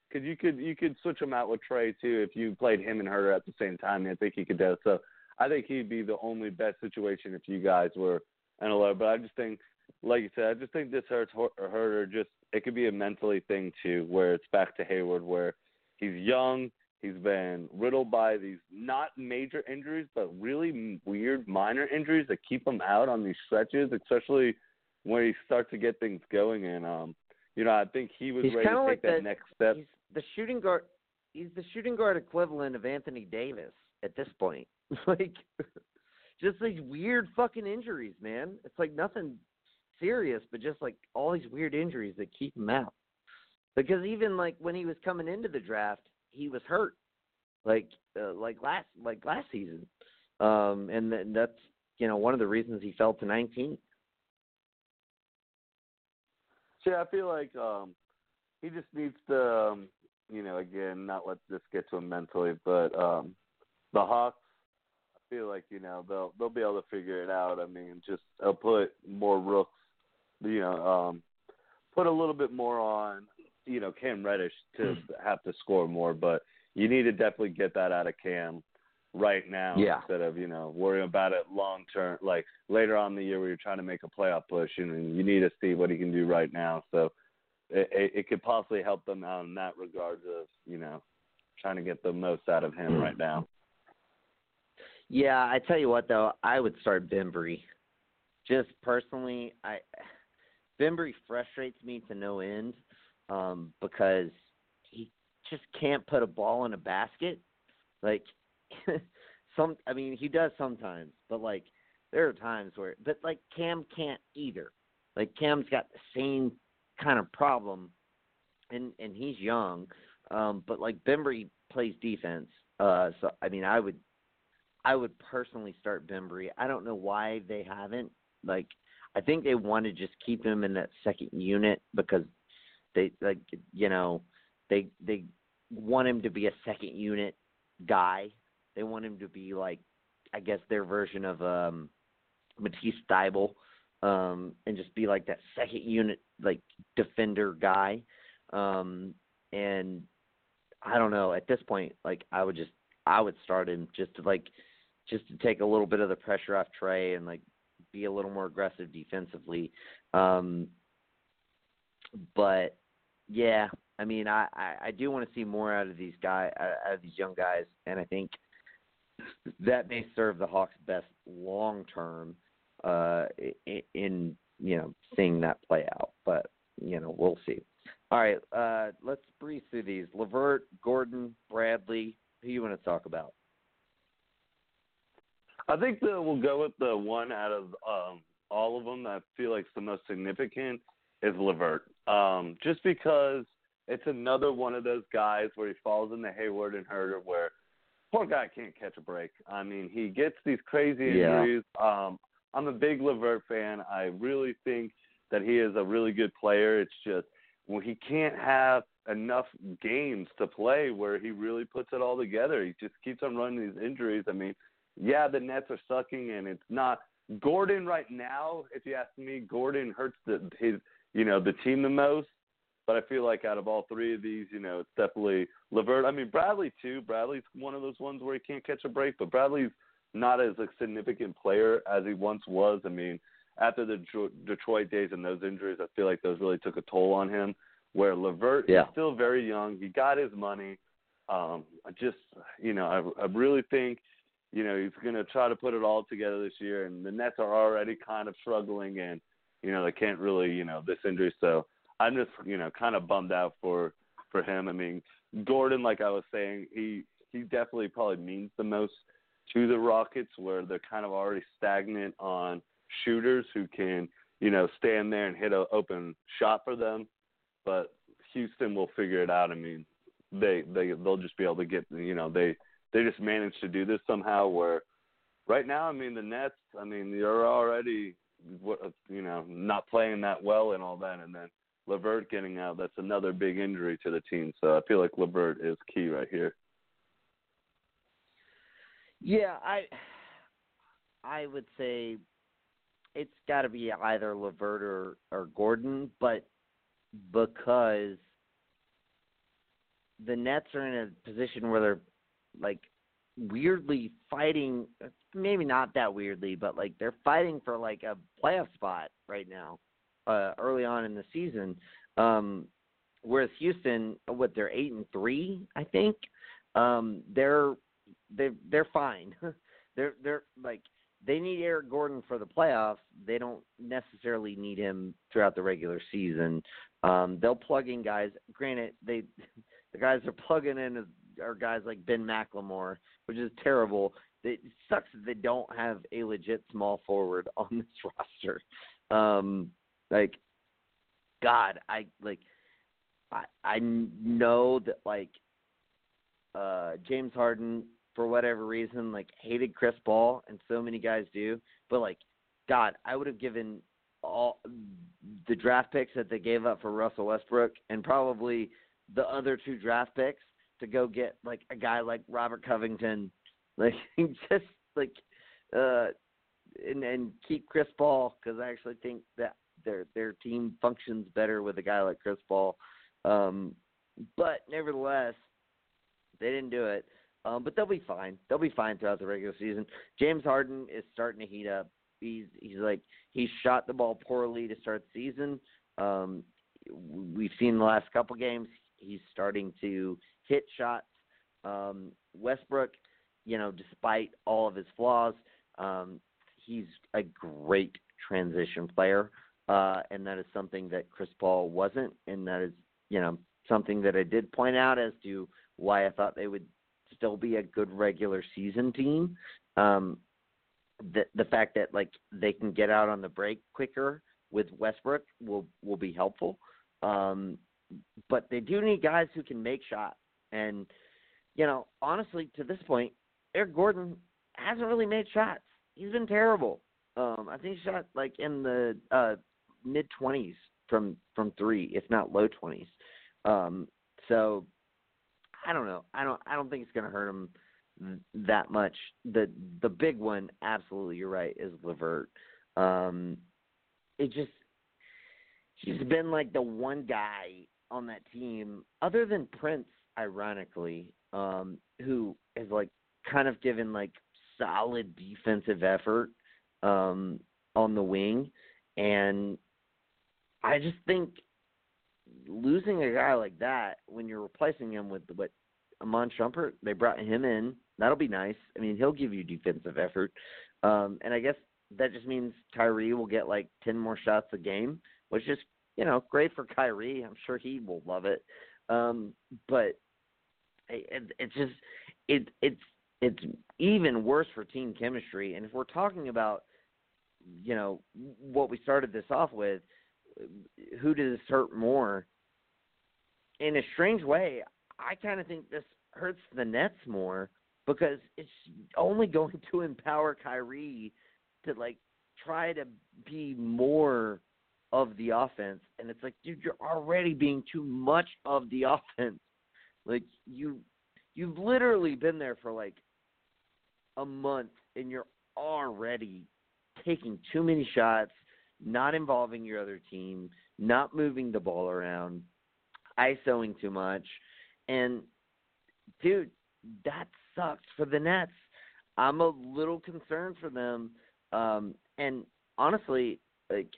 S2: because you could you could switch him out with Trae too if you played him and Huerter at the same time. I think he could do it. So I think he'd be the only best situation if you guys were in a low. But I just think, like you said, I just think this hurts Hur- Huerter. Just it could be a mentally thing too, where it's back to Hayward, where he's young. He's been riddled by these not major injuries, but really weird minor injuries that keep him out on these stretches, especially when he starts to get things going. And um, you know, I think he was
S1: He's
S2: ready to take
S1: like
S2: that
S1: the-
S2: next step.
S1: He's the shooting guard. He's the shooting guard equivalent of Anthony Davis at this point. like, just these weird fucking injuries, man. It's like nothing serious, but just like all these weird injuries that keep him out. Because even like when he was coming into the draft, he was hurt, like uh, like last like last season, um, and th- that's you know one of the reasons he fell to 19.
S2: So yeah, I feel like um, he just needs to, um, you know, again, not let this get to him mentally, but um, the Hawks. I feel like you know they'll they'll be able to figure it out. I mean, just they'll put more rooks, you know, um, put a little bit more on, you know, Cam Reddish to have to score more, but you need to definitely get that out of Cam right now
S1: Yeah.
S2: instead of you know worrying about it long term, like later on in the year where you're trying to make a playoff push, and you need to see what he can do right now. So it, it, it could possibly help them out in that regard of you know trying to get the most out of him right now.
S1: Yeah, I tell you what though, I would start Bembry. Just personally, I Bembry frustrates me to no end um, because he just can't put a ball in a basket. Like some, I mean, he does sometimes, but like there are times where, but like Cam can't either. Like Cam's got the same kind of problem, and and he's young, um, but like Bembry plays defense. Uh, so I mean, I would I would personally start Bembry. I don't know why they haven't. Like, I think they want to just keep him in that second unit because they like you know they they want him to be a second unit guy. They want him to be like I guess their version of um Matisse Thybulle, um, and just be like that second unit like defender guy. Um, and I don't know. At this point, like I would just I would start him just to like just to take a little bit of the pressure off Trae and like be a little more aggressive defensively. Um, but yeah, I mean, I, I, I do want to see more out of these guys, out of these young guys, and I think that may serve the Hawks best long term uh, in, you know seeing that play out. But you know, we'll see. All right, uh, let's breeze through these. Levert, Gordon, Bradley. Who you want to talk about?
S2: I think that we'll go with the one out of um, all of them that I feel like the most significant is Levert. Um, just because it's another one of those guys where he falls into Hayward and Huerter where poor guy can't catch a break. I mean, he gets these crazy
S1: Yeah.
S2: injuries. Um, I'm a big Levert fan. I really think that he is a really good player. It's just well, he can't have enough games to play where he really puts it all together. He just keeps on running these injuries. I mean, yeah, the Nets are sucking, and it's not Gordon right now. If you ask me, Gordon hurts the his you know the team the most. But I feel like out of all three of these, you know, it's definitely Levert. I mean, Bradley too. Bradley's one of those ones where he can't catch a break, but Bradley's not as a significant player as he once was. I mean, after the Detroit days and those injuries, I feel like those really took a toll on him. Where Levert
S1: Yeah.
S2: is still very young. He got his money. Um, I just, you know, I, I really think, you know, he's going to try to put it all together this year. And the Nets are already kind of struggling, and you know they can't really you know this injury. So I'm just you know kind of bummed out for for him. I mean, Gordon, like I was saying, he he definitely probably means the most to the Rockets, where they're kind of already stagnant on shooters who can you know stand there and hit an open shot for them. But Houston will figure it out. I mean, they they they'll just be able to get you know they they just managed to do this somehow. Where right now, I mean, the Nets, I mean, they're already you know not playing that well and all that, and then LeVert getting out, that's another big injury to the team. So I feel like LeVert is key right here.
S1: Yeah, I I would say it's got to be either LeVert or or Gordon, but because the Nets are in a position where they're like weirdly fighting maybe not that weirdly, but like they're fighting for like a playoff spot right now uh, early on in the season. Um, whereas Houston, what they're eight and three, I think. Um, they're they they're fine. they're they're like they need Eric Gordon for the playoffs. They don't necessarily need him throughout the regular season. Um, they'll plug in guys. Granted, they the guys they're plugging in are guys like Ben McLemore, which is terrible. It sucks that they don't have a legit small forward on this roster. Um, like, God, I like, I I know that like, uh, James Harden for whatever reason like hated Chris Paul, and so many guys do. But like, God, I would have given all the draft picks that they gave up for Russell Westbrook, and probably the other two draft picks to go get like a guy like Robert Covington, like just like uh and and keep Chris Paul because I actually think that their their team functions better with a guy like Chris Paul. Um, but nevertheless, they didn't do it. Um, but they'll be fine. They'll be fine throughout the regular season. James Harden is starting to heat up. He's he's like he shot the ball poorly to start the season. Um, we've seen the last couple games. He's starting to hit shots. Um, Westbrook, you know, despite all of his flaws, um, he's a great transition player, uh, and that is something that Chris Paul wasn't, and that is, you know, something that I did point out as to why I thought they would still be a good regular season team. Um, the the fact that like they can get out on the break quicker with Westbrook will will be helpful. Um, but they do need guys who can make shots. And you know, honestly, to this point, Eric Gordon hasn't really made shots. He's been terrible. Um, I think he shot like in the uh, mid twenties from from three, if not low twenties. Um, so I don't know. I don't. I don't think it's going to hurt him that much. The the big one, absolutely, you're right, is LeVert. Um, it just he's been like the one guy on that team, other than Prince, ironically, um, who has like kind of given like solid defensive effort um, on the wing, and I just think losing a guy like that when you're replacing him with what Iman Shumpert, they brought him in. That'll be nice. I mean, he'll give you defensive effort, um, and I guess that just means Kyrie will get like ten more shots a game, which is you know great for Kyrie. I'm sure he will love it. Um, but it, it's just it it's it's even worse for team chemistry. And if we're talking about you know what we started this off with, who does this hurt more? In a strange way, I kind of think this hurts the Nets more because it's only going to empower Kyrie to like try to be more of the offense and it's like dude you're already being too much of the offense like you you've literally been there for like a month and you're already taking too many shots not involving your other team, not moving the ball around, ISOing too much. And dude, that sucks for the Nets. I'm a little concerned for them. Um and honestly, like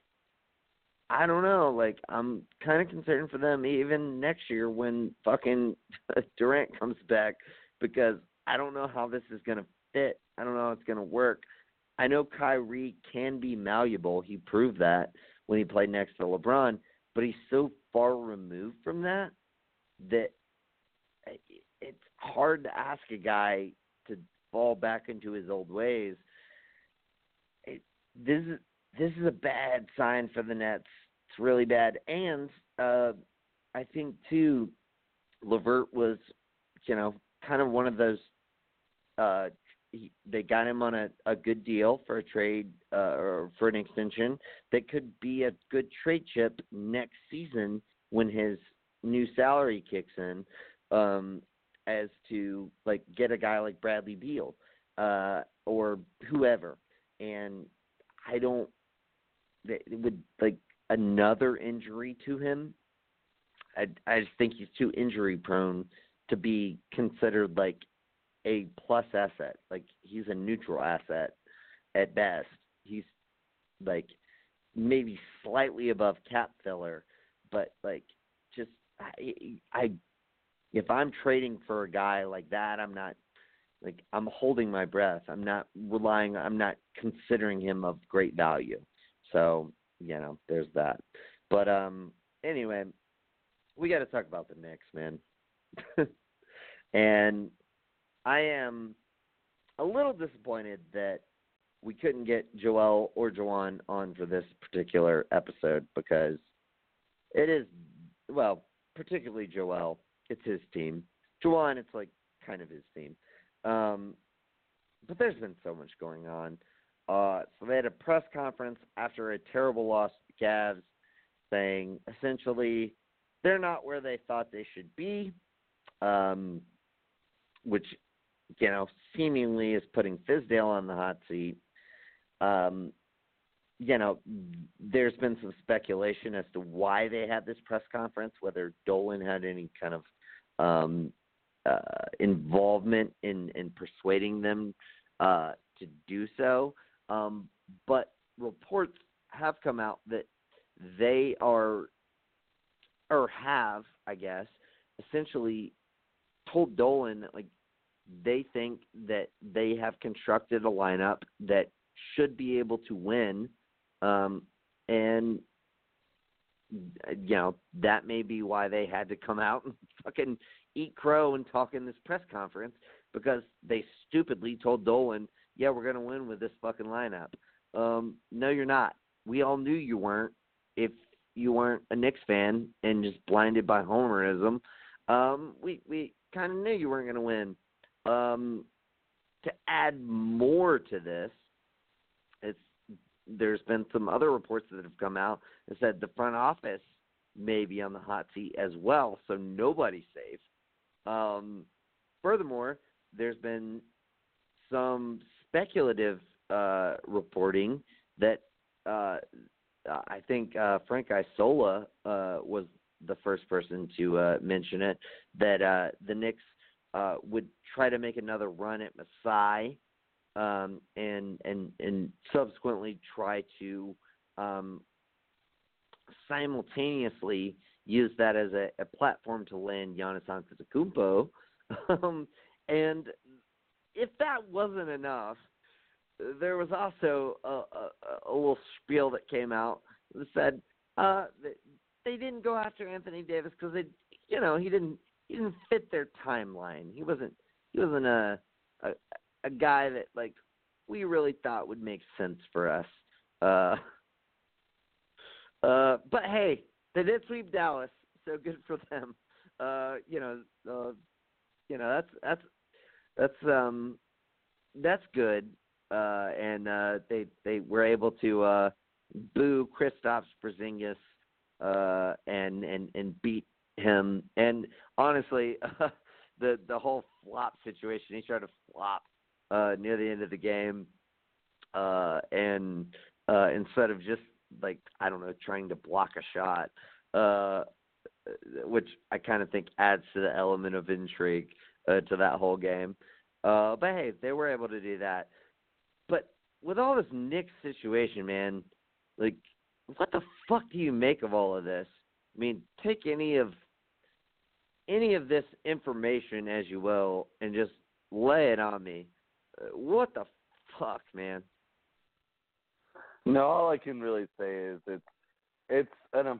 S1: I don't know, like I'm kind of concerned for them even next year when fucking Durant comes back because I don't know how this is going to fit. I don't know how it's going to work. I know Kyrie can be malleable. He proved that. when he played next to LeBron, but he's so far removed from that that it's hard to ask a guy to fall back into his old ways. It, this is this is a bad sign for the Nets. It's really bad, and uh, I think too, LeVert was, you know, kind of one of those. Uh, he, they got him on a, a good deal for a trade uh, or for an extension that could be a good trade chip next season when his new salary kicks in. Um, as to like get a guy like Bradley Beal uh, or whoever, and I don't. It would like another injury to him. I I just think he's too injury prone to be considered like a plus asset. Like he's a neutral asset at best. He's like maybe slightly above cap filler, but like just I, I if I'm trading for a guy like that, I'm not like I'm holding my breath. I'm not relying. I'm not considering him of great value. So you know, there's that. But um, anyway, we got to talk about the Knicks, man. and I am a little disappointed that we couldn't get Joel or Jawan on for this particular episode because it is well, particularly Joel it's his team. Juwan, it's like kind of his team. Um, but there's been so much going on. Uh, so they had a press conference after a terrible loss to the Cavs, saying essentially they're not where they thought they should be, um, which you know seemingly is putting Fizdale on the hot seat. Um, you know, there's been some speculation as to why they had this press conference, whether Dolan had any kind of um, uh, involvement in, in persuading them uh, to do so. Um, but reports have come out that they are, or have, I guess, essentially told Dolan that like they think that they have constructed a lineup that should be able to win, um, and you know that may be why they had to come out and fucking eat crow and talk in this press conference because they stupidly told Dolan, "Yeah, we're gonna win with this fucking lineup." Um, no, you're not. We all knew you weren't. If you weren't a Knicks fan and just blinded by homerism, um, we we kind of knew you weren't gonna win. Um, to add more to this, it's there's been some other reports that have come out that said the front office may be on the hot seat as well, so nobody's safe. Um, furthermore, there's been some speculative uh, reporting that uh, I think uh, Frank Isola uh, was the first person to uh, mention it that uh, the Knicks would try to make another run at Masai um, and and and subsequently try to um, simultaneously use that as a, a platform to land Giannis Antetokounmpo. Um, and if that wasn't enough, there was also a, a, a little spiel that came out that said uh, that they didn't go after Anthony Davis because they, you know, he didn't he didn't fit their timeline. He wasn't he wasn't a a, a guy that like we really thought would make sense for us. Uh, uh, but hey, they did sweep Dallas, so good for them. Uh, you know, uh, you know that's that's that's um that's good. Uh, and uh, they they were able to uh, boo Kristaps Porzingis uh, and and and beat him. And honestly, uh, the the whole flop situation, he tried to flop uh, near the end of the game, uh, and uh, instead of just like I don't know trying to block a shot, uh, which I kind of think adds to the element of intrigue uh, to that whole game. Uh, but hey, they were able to do that. But with all this Knicks situation, man, like what the fuck do you make of all of this? I mean, take any of any of this information as you will and just lay it on me. Uh, what the fuck, man?
S2: No, all I can really say is it's it's an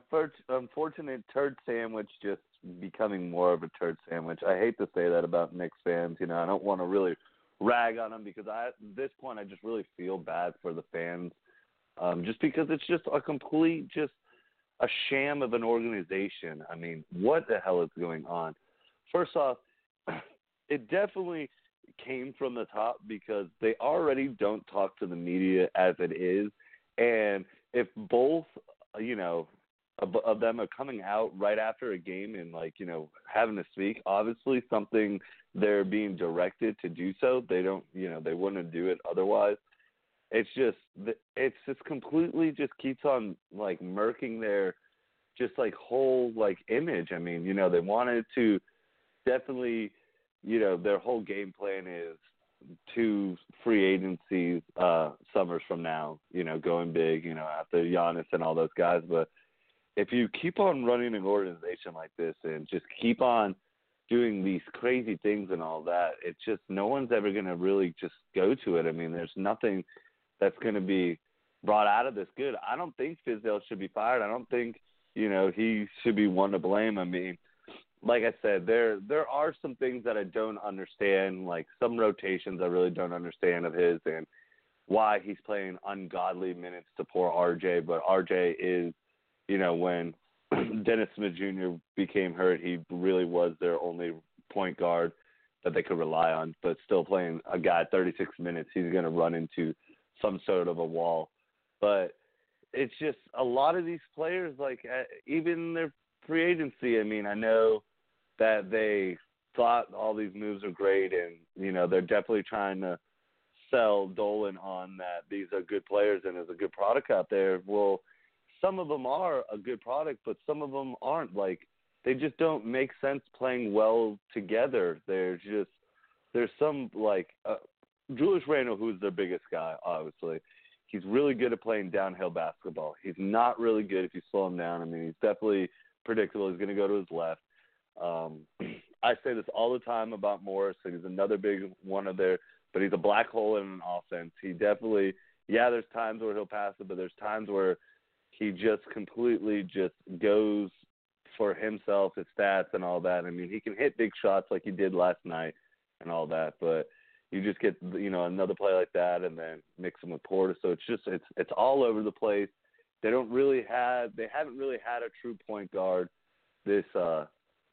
S2: unfortunate turd sandwich just becoming more of a turd sandwich. I hate to say that about Knicks fans. You know, I don't want to really rag on them because I, at this point, I just really feel bad for the fans, um, just because it's just a complete, just a sham of an organization. I mean, what the hell is going on? First off, it definitely came from the top because they already don't talk to the media as it is, and if both, you know, of, of them are coming out right after a game and like you know having to speak obviously something they're being directed to do so. They don't you know they wouldn't do it otherwise. It's just it's just completely just keeps on like murking their just like whole like image. I mean you know they wanted to definitely you know their whole game plan is two free agencies uh summers from now you know going big you know after Giannis and all those guys but if you keep on running an organization like this and just keep on doing these crazy things and all that, it's just no one's ever going to really just go to it. I mean, there's nothing that's going to be brought out of this good. I don't think Fizdale should be fired. I don't think you know he should be one to blame. I mean, like I said, there there are some things that I don't understand, like some rotations I really don't understand of his and why he's playing ungodly minutes to poor RJ. But RJ is you know, when Dennis Smith Jr. became hurt, he really was their only point guard that they could rely on. But still playing a guy 36 minutes, he's going to run into some sort of a wall. But it's just a lot of these players, like uh, even their free agency. I mean, I know that they thought all these moves are great, and you know they're definitely trying to sell Dolan on that these are good players and there's a good product out there. Well, some of them are a good product, but some of them aren't. Like they just don't make sense playing well together. They're just there's some like uh, Julius Randle, who's their biggest guy, obviously. He's really good at playing downhill basketball. He's not really good if you slow him down. I mean, he's definitely predictable. He's going to go to his left. Um, I say this all the time about Morris. He's another big one of their, but he's a black hole in an offense. He definitely, yeah, there's times where he'll pass it, but there's times where he just completely just goes for himself, his stats and all that. I mean, he can hit big shots like he did last night and all that, but you just get you know another play like that and then mix him with Porter. So it's just it's it's all over the place. They don't really have they haven't really had a true point guard this uh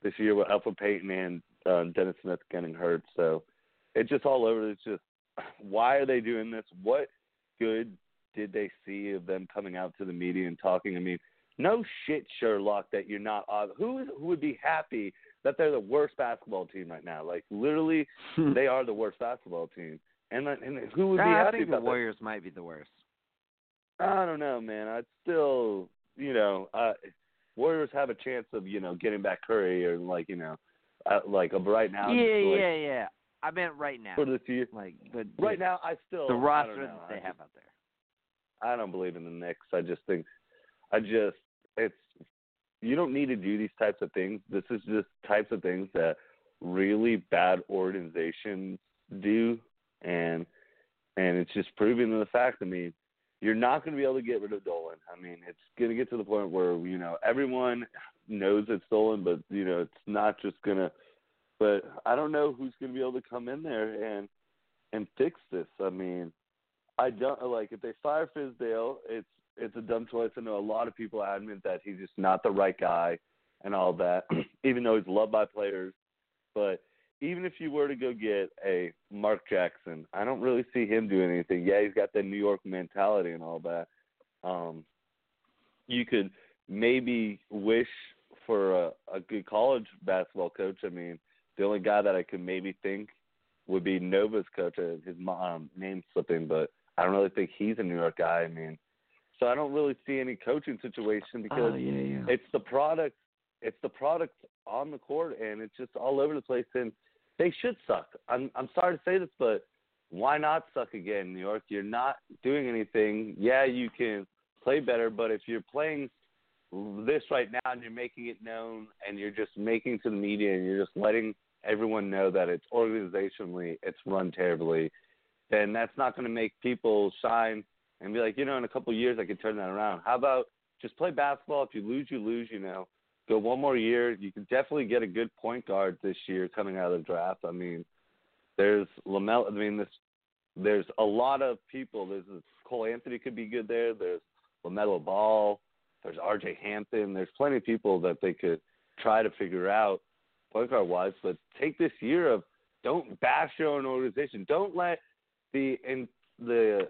S2: this year with Elfrid Payton and uh, Dennis Smith getting hurt. So it's just all over. It's just why are they doing this? What good did they see of them coming out to the media and talking? I mean, no shit, Sherlock, that you're not. Who who would be happy that they're the worst basketball team right now? Like literally, they are the worst basketball team. And and who would be
S1: I
S2: happy
S1: think
S2: about
S1: the Warriors might be the worst.
S2: I don't know, man. I'd still, you know, uh, Warriors have a chance of you know getting back Curry or like you know, uh, like uh, right now.
S1: Yeah,
S2: like,
S1: yeah, yeah. I meant right now.
S2: For this year,
S1: like, but
S2: right now, I still
S1: the roster
S2: I
S1: that they
S2: I
S1: have
S2: just,
S1: out there.
S2: I don't believe in the Knicks. I just think, I just it's you don't need to do these types of things. This is just types of things that really bad organizations do, and and it's just proving the fact. I mean, you're not going to be able to get rid of Dolan. I mean, it's going to get to the point where you know everyone knows it's Dolan, but you know it's not just going to. But I don't know who's going to be able to come in there and and fix this. I mean, I don't like if they fire Fizdale, it's it's a dumb choice. I know a lot of people admit that he's just not the right guy and all that, even though he's loved by players. But even if you were to go get a Mark Jackson, I don't really see him doing anything. Yeah, he's got the New York mentality and all that. Um, you could maybe wish for a, a good college basketball coach. I mean, the only guy that I could maybe think would be Nova's coach. Uh, his um, name slipping, but I don't really think he's a New York guy. I mean, so I don't really see any coaching situation oh, because
S1: oh, yeah, yeah.
S2: it's the product. It's the product on the court, and it's just all over the place. And they should suck. I'm I'm sorry to say this, but why not suck again, New York? You're not doing anything. Yeah, you can play better, but if you're playing this right now and you're making it known and you're just making to the media and you're just letting everyone know that it's organizationally it's run terribly then that's not going to make people sign and be like, you know, in a couple of years I could turn that around. How about just play basketball. If you lose, you lose. You know, go one more year. You can definitely get a good point guard this year coming out of the draft. I mean, there's Lamelo. I mean, this there's a lot of people. There's Cole Anthony could be good there. There's Lamelo Ball. There's R.J. Hampton. There's plenty of people that they could try to figure out point guard wise. But take this year of don't bash your own organization. Don't let the in the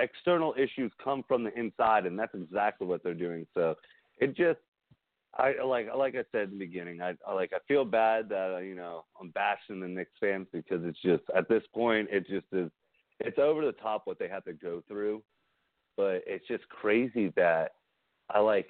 S2: external issues come from the inside, and that's exactly what they're doing. So it just I like like I said in the beginning, I, I like I feel bad that you know I'm bashing the Knicks fans because it's just at this point it just is it's over the top what they have to go through, but it's just crazy that I like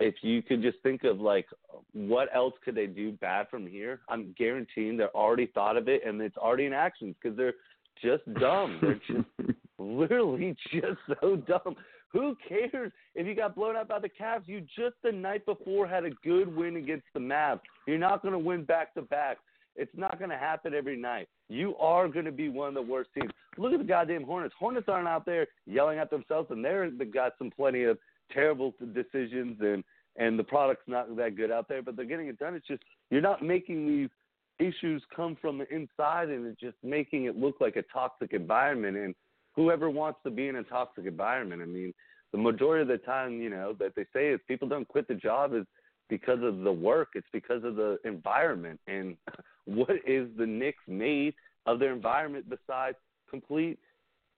S2: if you could just think of like what else could they do bad from here, I'm guaranteeing they're already thought of it and it's already in action because they're just dumb. They're just literally just so dumb. Who cares if you got blown out by the Cavs? You just the night before had a good win against the Mavs. You're not going to win back to back. It's not going to happen every night. You are going to be one of the worst teams. Look at the goddamn Hornets. Hornets aren't out there yelling at themselves, and they're they got some plenty of terrible decisions, and and the product's not that good out there. But they're getting it done. It's just you're not making these issues come from the inside, and it's just making it look like a toxic environment. And whoever wants to be in a toxic environment. I mean, the majority of the time, you know, that they say is people don't quit the job is because of the work. It's because of the environment. And what is the Knicks made of their environment besides complete,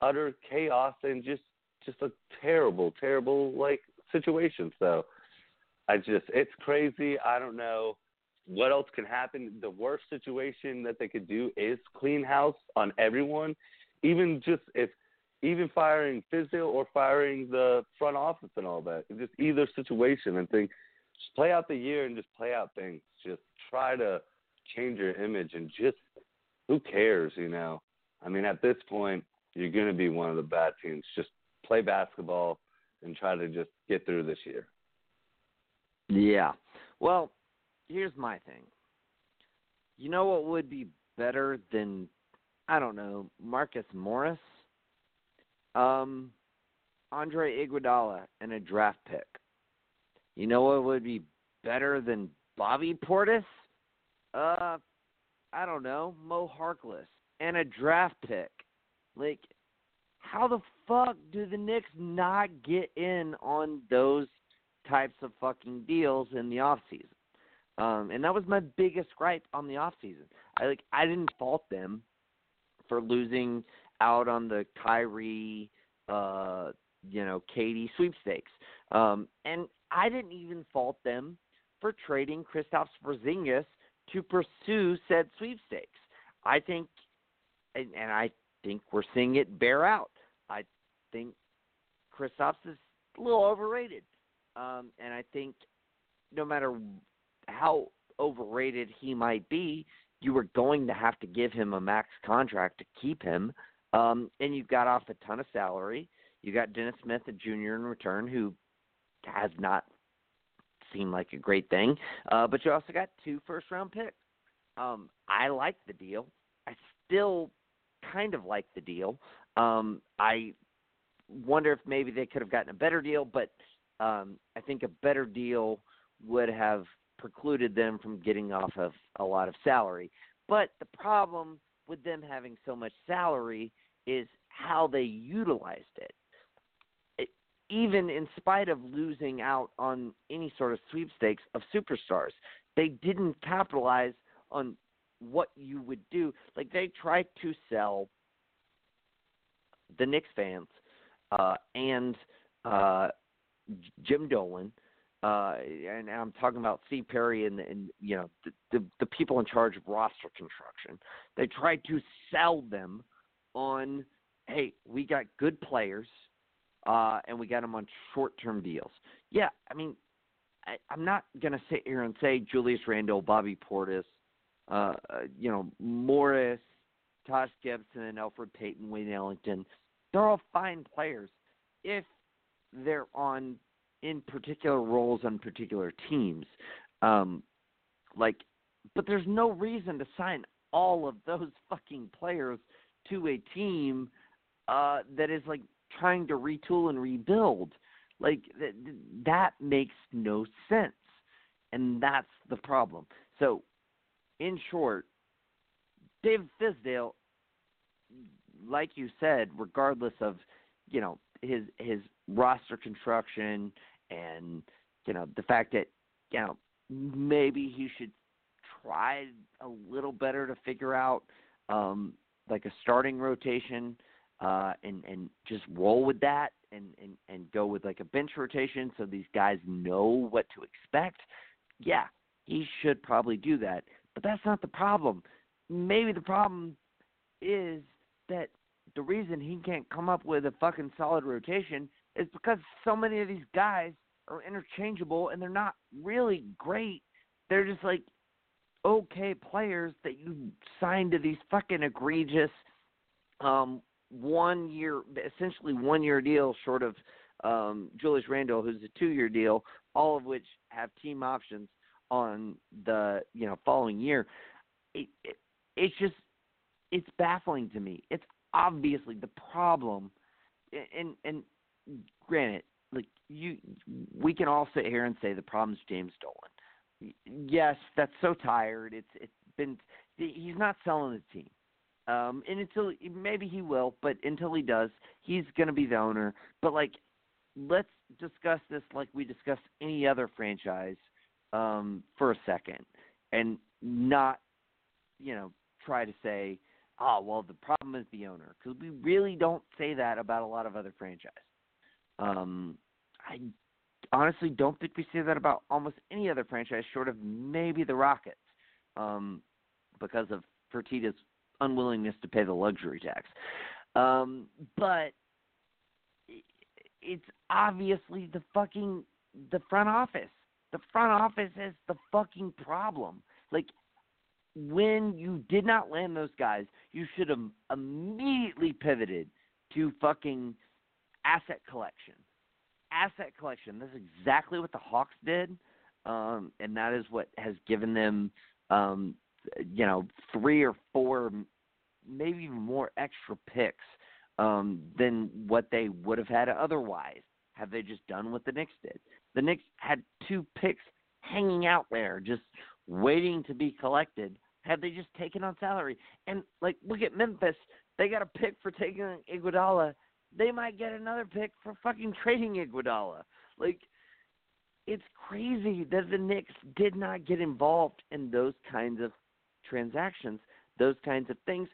S2: utter chaos and just just a terrible, terrible like situation. So I just it's crazy. I don't know what else can happen. The worst situation that they could do is clean house on everyone. Even just if even firing Fizdale or firing the front office and all that. Just either situation and think, just play out the year and just play out things. Just try to change your image and just who cares, you know? I mean, at this point, you're going to be one of the bad teams. Just play basketball and try to just get through this year.
S1: Yeah. Well, here's my thing. You know what would be better than I don't know, Marcus Morris? Um, Andre Iguodala and a draft pick. You know what would be better than Bobby Portis? Uh, I don't know, Mo Harkless and a draft pick. Like, how the fuck do the Knicks not get in on those types of fucking deals in the off season? Um, and that was my biggest gripe on the off season. I like I didn't fault them for losing out on the Kyrie, uh, you know, KD sweepstakes. Um, and I didn't even fault them for trading Kristaps Porzingis to pursue said sweepstakes. I think, and, and I think we're seeing it bear out. I think Kristaps is a little overrated, um, and I think no matter how overrated he might be, you were going to have to give him a max contract to keep him. Um, and you got off a ton of salary. You got Dennis Smith, a junior in return, who has not seemed like a great thing. Uh, but you also got two first round picks. Um, I like the deal. I still kind of like the deal. Um, I wonder if maybe they could have gotten a better deal, but um, I think a better deal would have precluded them from getting off of a lot of salary. But the problem with them having so much salary is how they utilized it. it. Even in spite of losing out on any sort of sweepstakes of superstars, they didn't capitalize on what you would do. Like they tried to sell the Knicks fans uh, and uh, Jim Dolan – uh, and I'm talking about Steve Perry and, and you know the, the the people in charge of roster construction. They tried to sell them on, hey, we got good players, uh, and we got them on short-term deals. Yeah, I mean, I, I'm not gonna sit here and say Julius Randle, Bobby Portis, uh, uh, you know Morris, Taj Gibson, and Elfrid Payton, Wayne Ellington. They're all fine players if they're on in particular roles on particular teams. Um, like, but there's no reason to sign all of those fucking players to a team uh, that is like trying to retool and rebuild. Like th- that makes no sense, and that's the problem. So, in short, David Fizdale, like you said, regardless of you know his his roster construction and you know the fact that you know maybe he should try a little better to figure out um like a starting rotation uh and and just roll with that and and and go with like a bench rotation so these guys know what to expect yeah he should probably do that. But that's not the problem. Maybe the problem is that the reason he can't come up with a fucking solid rotation is because so many of these guys are interchangeable and they're not really great. They're just like okay players that you signed to these fucking egregious um one year essentially one year deal short of um Julius Randle who's a two year deal, all of which have team options on the you know following year. It, it it's just it's baffling to me. It's obviously the problem and and granted like you we can all sit here and say the problem's James Dolan. Yes, that's so tired. It's it's been he's not selling the team. Um and until maybe he will, but until he does, he's going to be the owner. But like let's discuss this like we discuss any other franchise um for a second and not you know try to say oh well the problem is the owner because we really don't say that about a lot of other franchises um I honestly don't think we see that about almost any other franchise, short of maybe the Rockets, um, because of Fertitta's unwillingness to pay the luxury tax. Um, but it's obviously the fucking the front office. The front office is the fucking problem. Like when you did not land those guys, you should have immediately pivoted to fucking asset collection asset collection. That's exactly what the Hawks did, um, and that is what has given them, um, you know, three or four, maybe even more extra picks um, than what they would have had otherwise. Have they just done what the Knicks did? The Knicks had two picks hanging out there, just waiting to be collected. Had they just taken on salary? And like, look at Memphis. They got a pick for taking Iguodala they might get another pick for fucking trading Iguodala. Like, it's crazy that the Knicks did not get involved in those kinds of transactions, those kinds of things,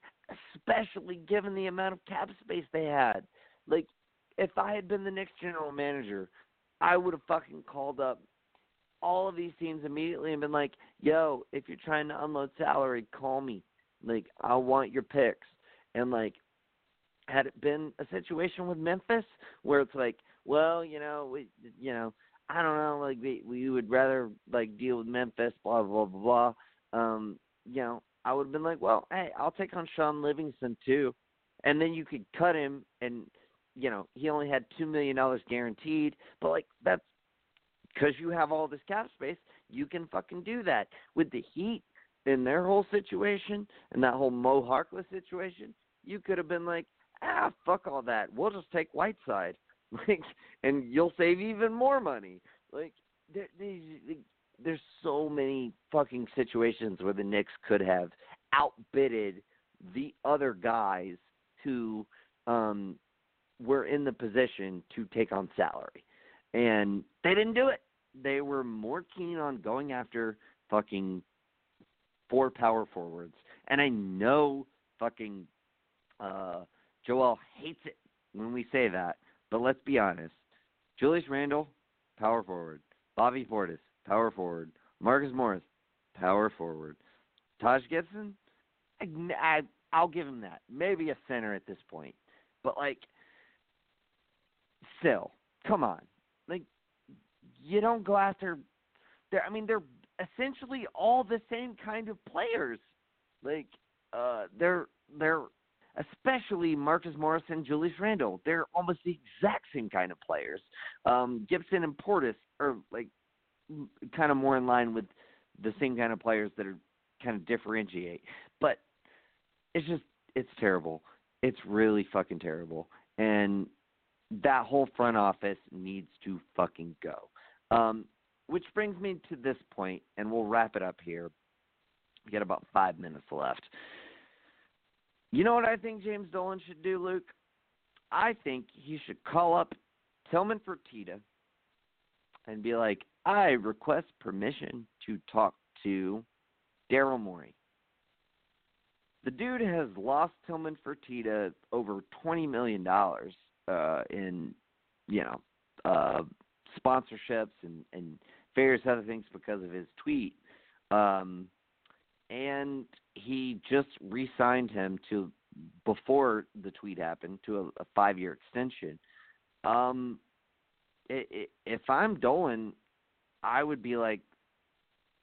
S1: especially given the amount of cap space they had. Like, if I had been the Knicks general manager, I would have fucking called up all of these teams immediately and been like, "Yo, if you're trying to unload salary, call me. Like, I want your picks." And like, had it been a situation with Memphis where it's like, well, you know, we, you know, I don't know, like we we would rather like deal with Memphis, blah blah blah blah. Um, you know, I would have been like, well, hey, I'll take on Shaun Livingston too, and then you could cut him, and you know, he only had two million dollars guaranteed, but like that's because you have all this cap space, you can fucking do that with the Heat in their whole situation and that whole Mo Harkless situation. You could have been like, ah, fuck all that. We'll just take Whiteside, like, and you'll save even more money. Like, there, these, there's so many fucking situations where the Knicks could have outbidded the other guys who um, were in the position to take on salary, and they didn't do it. They were more keen on going after fucking four power forwards, and I know fucking uh Joel hates it when we say that, but let's be honest. Julius Randle, power forward. Bobby Portis, power forward. Marcus Morris, power forward. Taj Gibson, I, I, I'll give him that. Maybe a center at this point, but like, still, come on, like, you don't go after. They're, I mean, they're essentially all the same kind of players. Like, uh, they're they're especially Marcus Morris and Julius Randle. They're almost the exact same kind of players. Um, Gibson and Portis are like kind of more in line with the same kind of players that are kind of differentiate. But it's just it's terrible. It's really fucking terrible. And that whole front office needs to fucking go. Um, which brings me to this point, and we'll wrap it up here. We got about five minutes left. You know what I think James Dolan should do, Luke? I think he should call up Tillman Fertitta and be like, I request permission to talk to Daryl Morey. The dude has lost Tillman Fertitta over twenty million dollars uh, in, you know, uh, sponsorships and and various other things because of his tweet. Um, and he just re-signed him to before the tweet happened to a, a five-year extension. Um, it, it, if I'm Dolan, I would be like,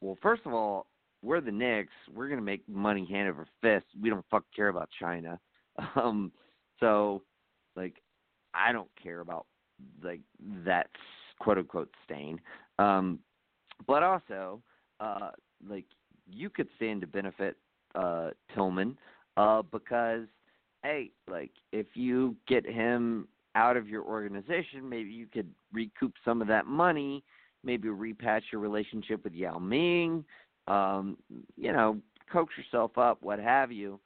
S1: well, first of all, we're the Knicks. We're gonna make money hand over fist. We don't fuck care about China. Um, so, like, I don't care about like that quote unquote stain. Um, but also, uh, like you could stand to benefit uh, Tillman uh, because, hey, like if you get him out of your organization, maybe you could recoup some of that money, maybe repatch your relationship with Yao Ming, um, you know, coax yourself up, what have you.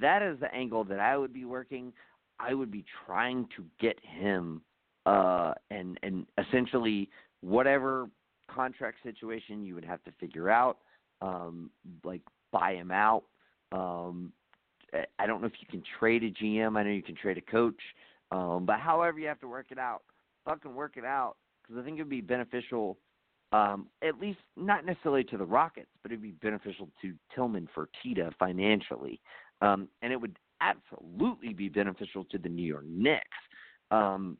S1: That is the angle that I would be working. I would be trying to get him uh and and essentially whatever contract situation you would have to figure out um like buy him out um I don't know if you can trade a GM. I know you can trade a coach. Um but however you have to work it out, fucking work it out cuz I think it would be beneficial um at least not necessarily to the Rockets, but it'd be beneficial to Tillman Fertitta financially. Um and it would absolutely be beneficial to the New York Knicks. Um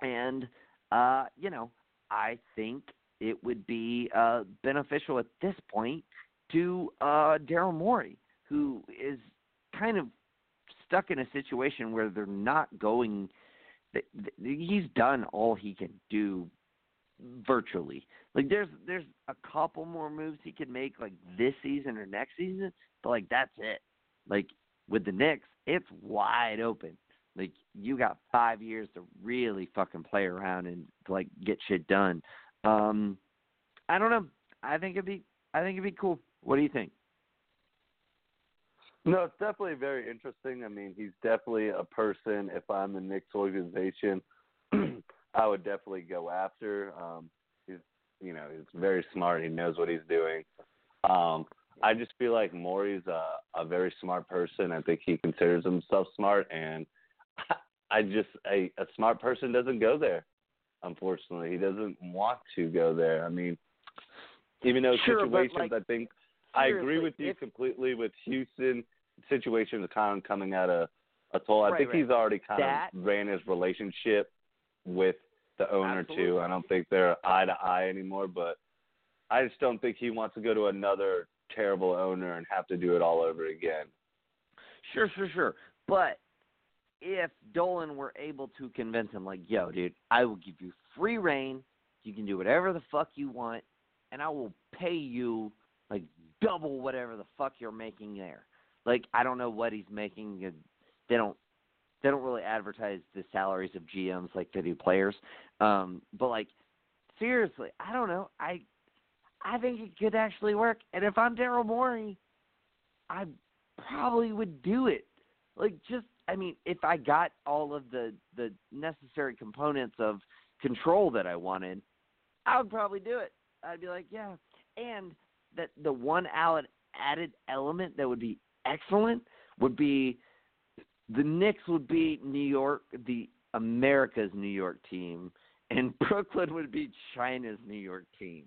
S1: and uh, you know, I think it would be uh, beneficial at this point to uh, Daryl Morey, who is kind of stuck in a situation where they're not going. He's done all he can do virtually. Like there's there's a couple more moves he could make like this season or next season, but like that's it. Like with the Knicks, it's wide open. Like you got five years to really fucking play around and like get shit done. Um, I don't know. I think it'd be. I think it'd be cool. What do you think?
S2: No, it's definitely very interesting. I mean, he's definitely a person. If I'm the Knicks organization, I would definitely go after. Um, he's, you know, he's very smart. He knows what he's doing. Um, I just feel like Morey's a, a very smart person. I think he considers himself smart, and I just a a smart person doesn't go there. Unfortunately, he doesn't want to go there. I mean, even though
S1: sure,
S2: situations,
S1: like,
S2: I think I agree with you
S1: if,
S2: completely. With Houston situations kind of coming out of a toll. I
S1: right,
S2: think
S1: right.
S2: he's already kind
S1: that,
S2: of ran his relationship with the owner
S1: absolutely.
S2: too. I don't think they're eye to eye anymore, but I just don't think he wants to go to another terrible owner and have to do it all over again.
S1: Sure, sure, sure. But if Dolan were able to convince him, like, yo, dude, I will give you free reign. You can do whatever the fuck you want, and I will pay you like double whatever the fuck you're making there. Like, I don't know what he's making. They don't. They don't really advertise the salaries of GMs like they do players. Um, but like, seriously, I don't know. I, I think it could actually work. And if I'm Daryl Morey, I probably would do it. Like, just I mean, if I got all of the the necessary components of control that I wanted, I would probably do it. I'd be like, yeah. And that the one added added element that would be excellent would be the Knicks would be New York, the America's New York team, and Brooklyn would be China's New York team.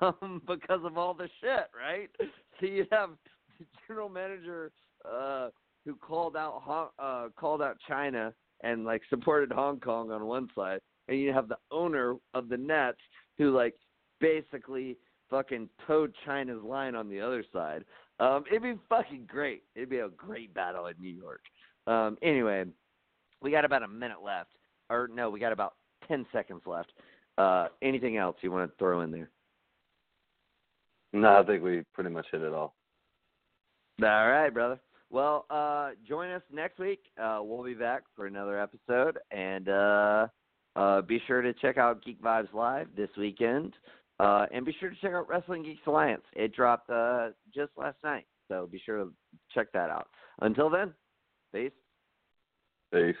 S1: Um, because of all the shit, right? So you'd have the general manager uh who called out Hong, uh called out China and like supported Hong Kong on one side, and you have the owner of the Nets who like basically fucking towed China's line on the other side. Um, it'd be fucking great. It'd be a great battle in New York. Um, anyway, we got about a minute left, or no, we got about ten seconds left. Uh, anything else you want to throw in there?
S2: No, I think we pretty much hit it all.
S1: All right, brother. Well, uh, join us next week. Uh, we'll be back for another episode, and uh, uh, be sure to check out Geek Vibes Live this weekend, uh, and be sure to check out Wrestling Geeks Alliance. It dropped uh, just last night, so be sure to check that out. Until then, peace.
S2: Peace.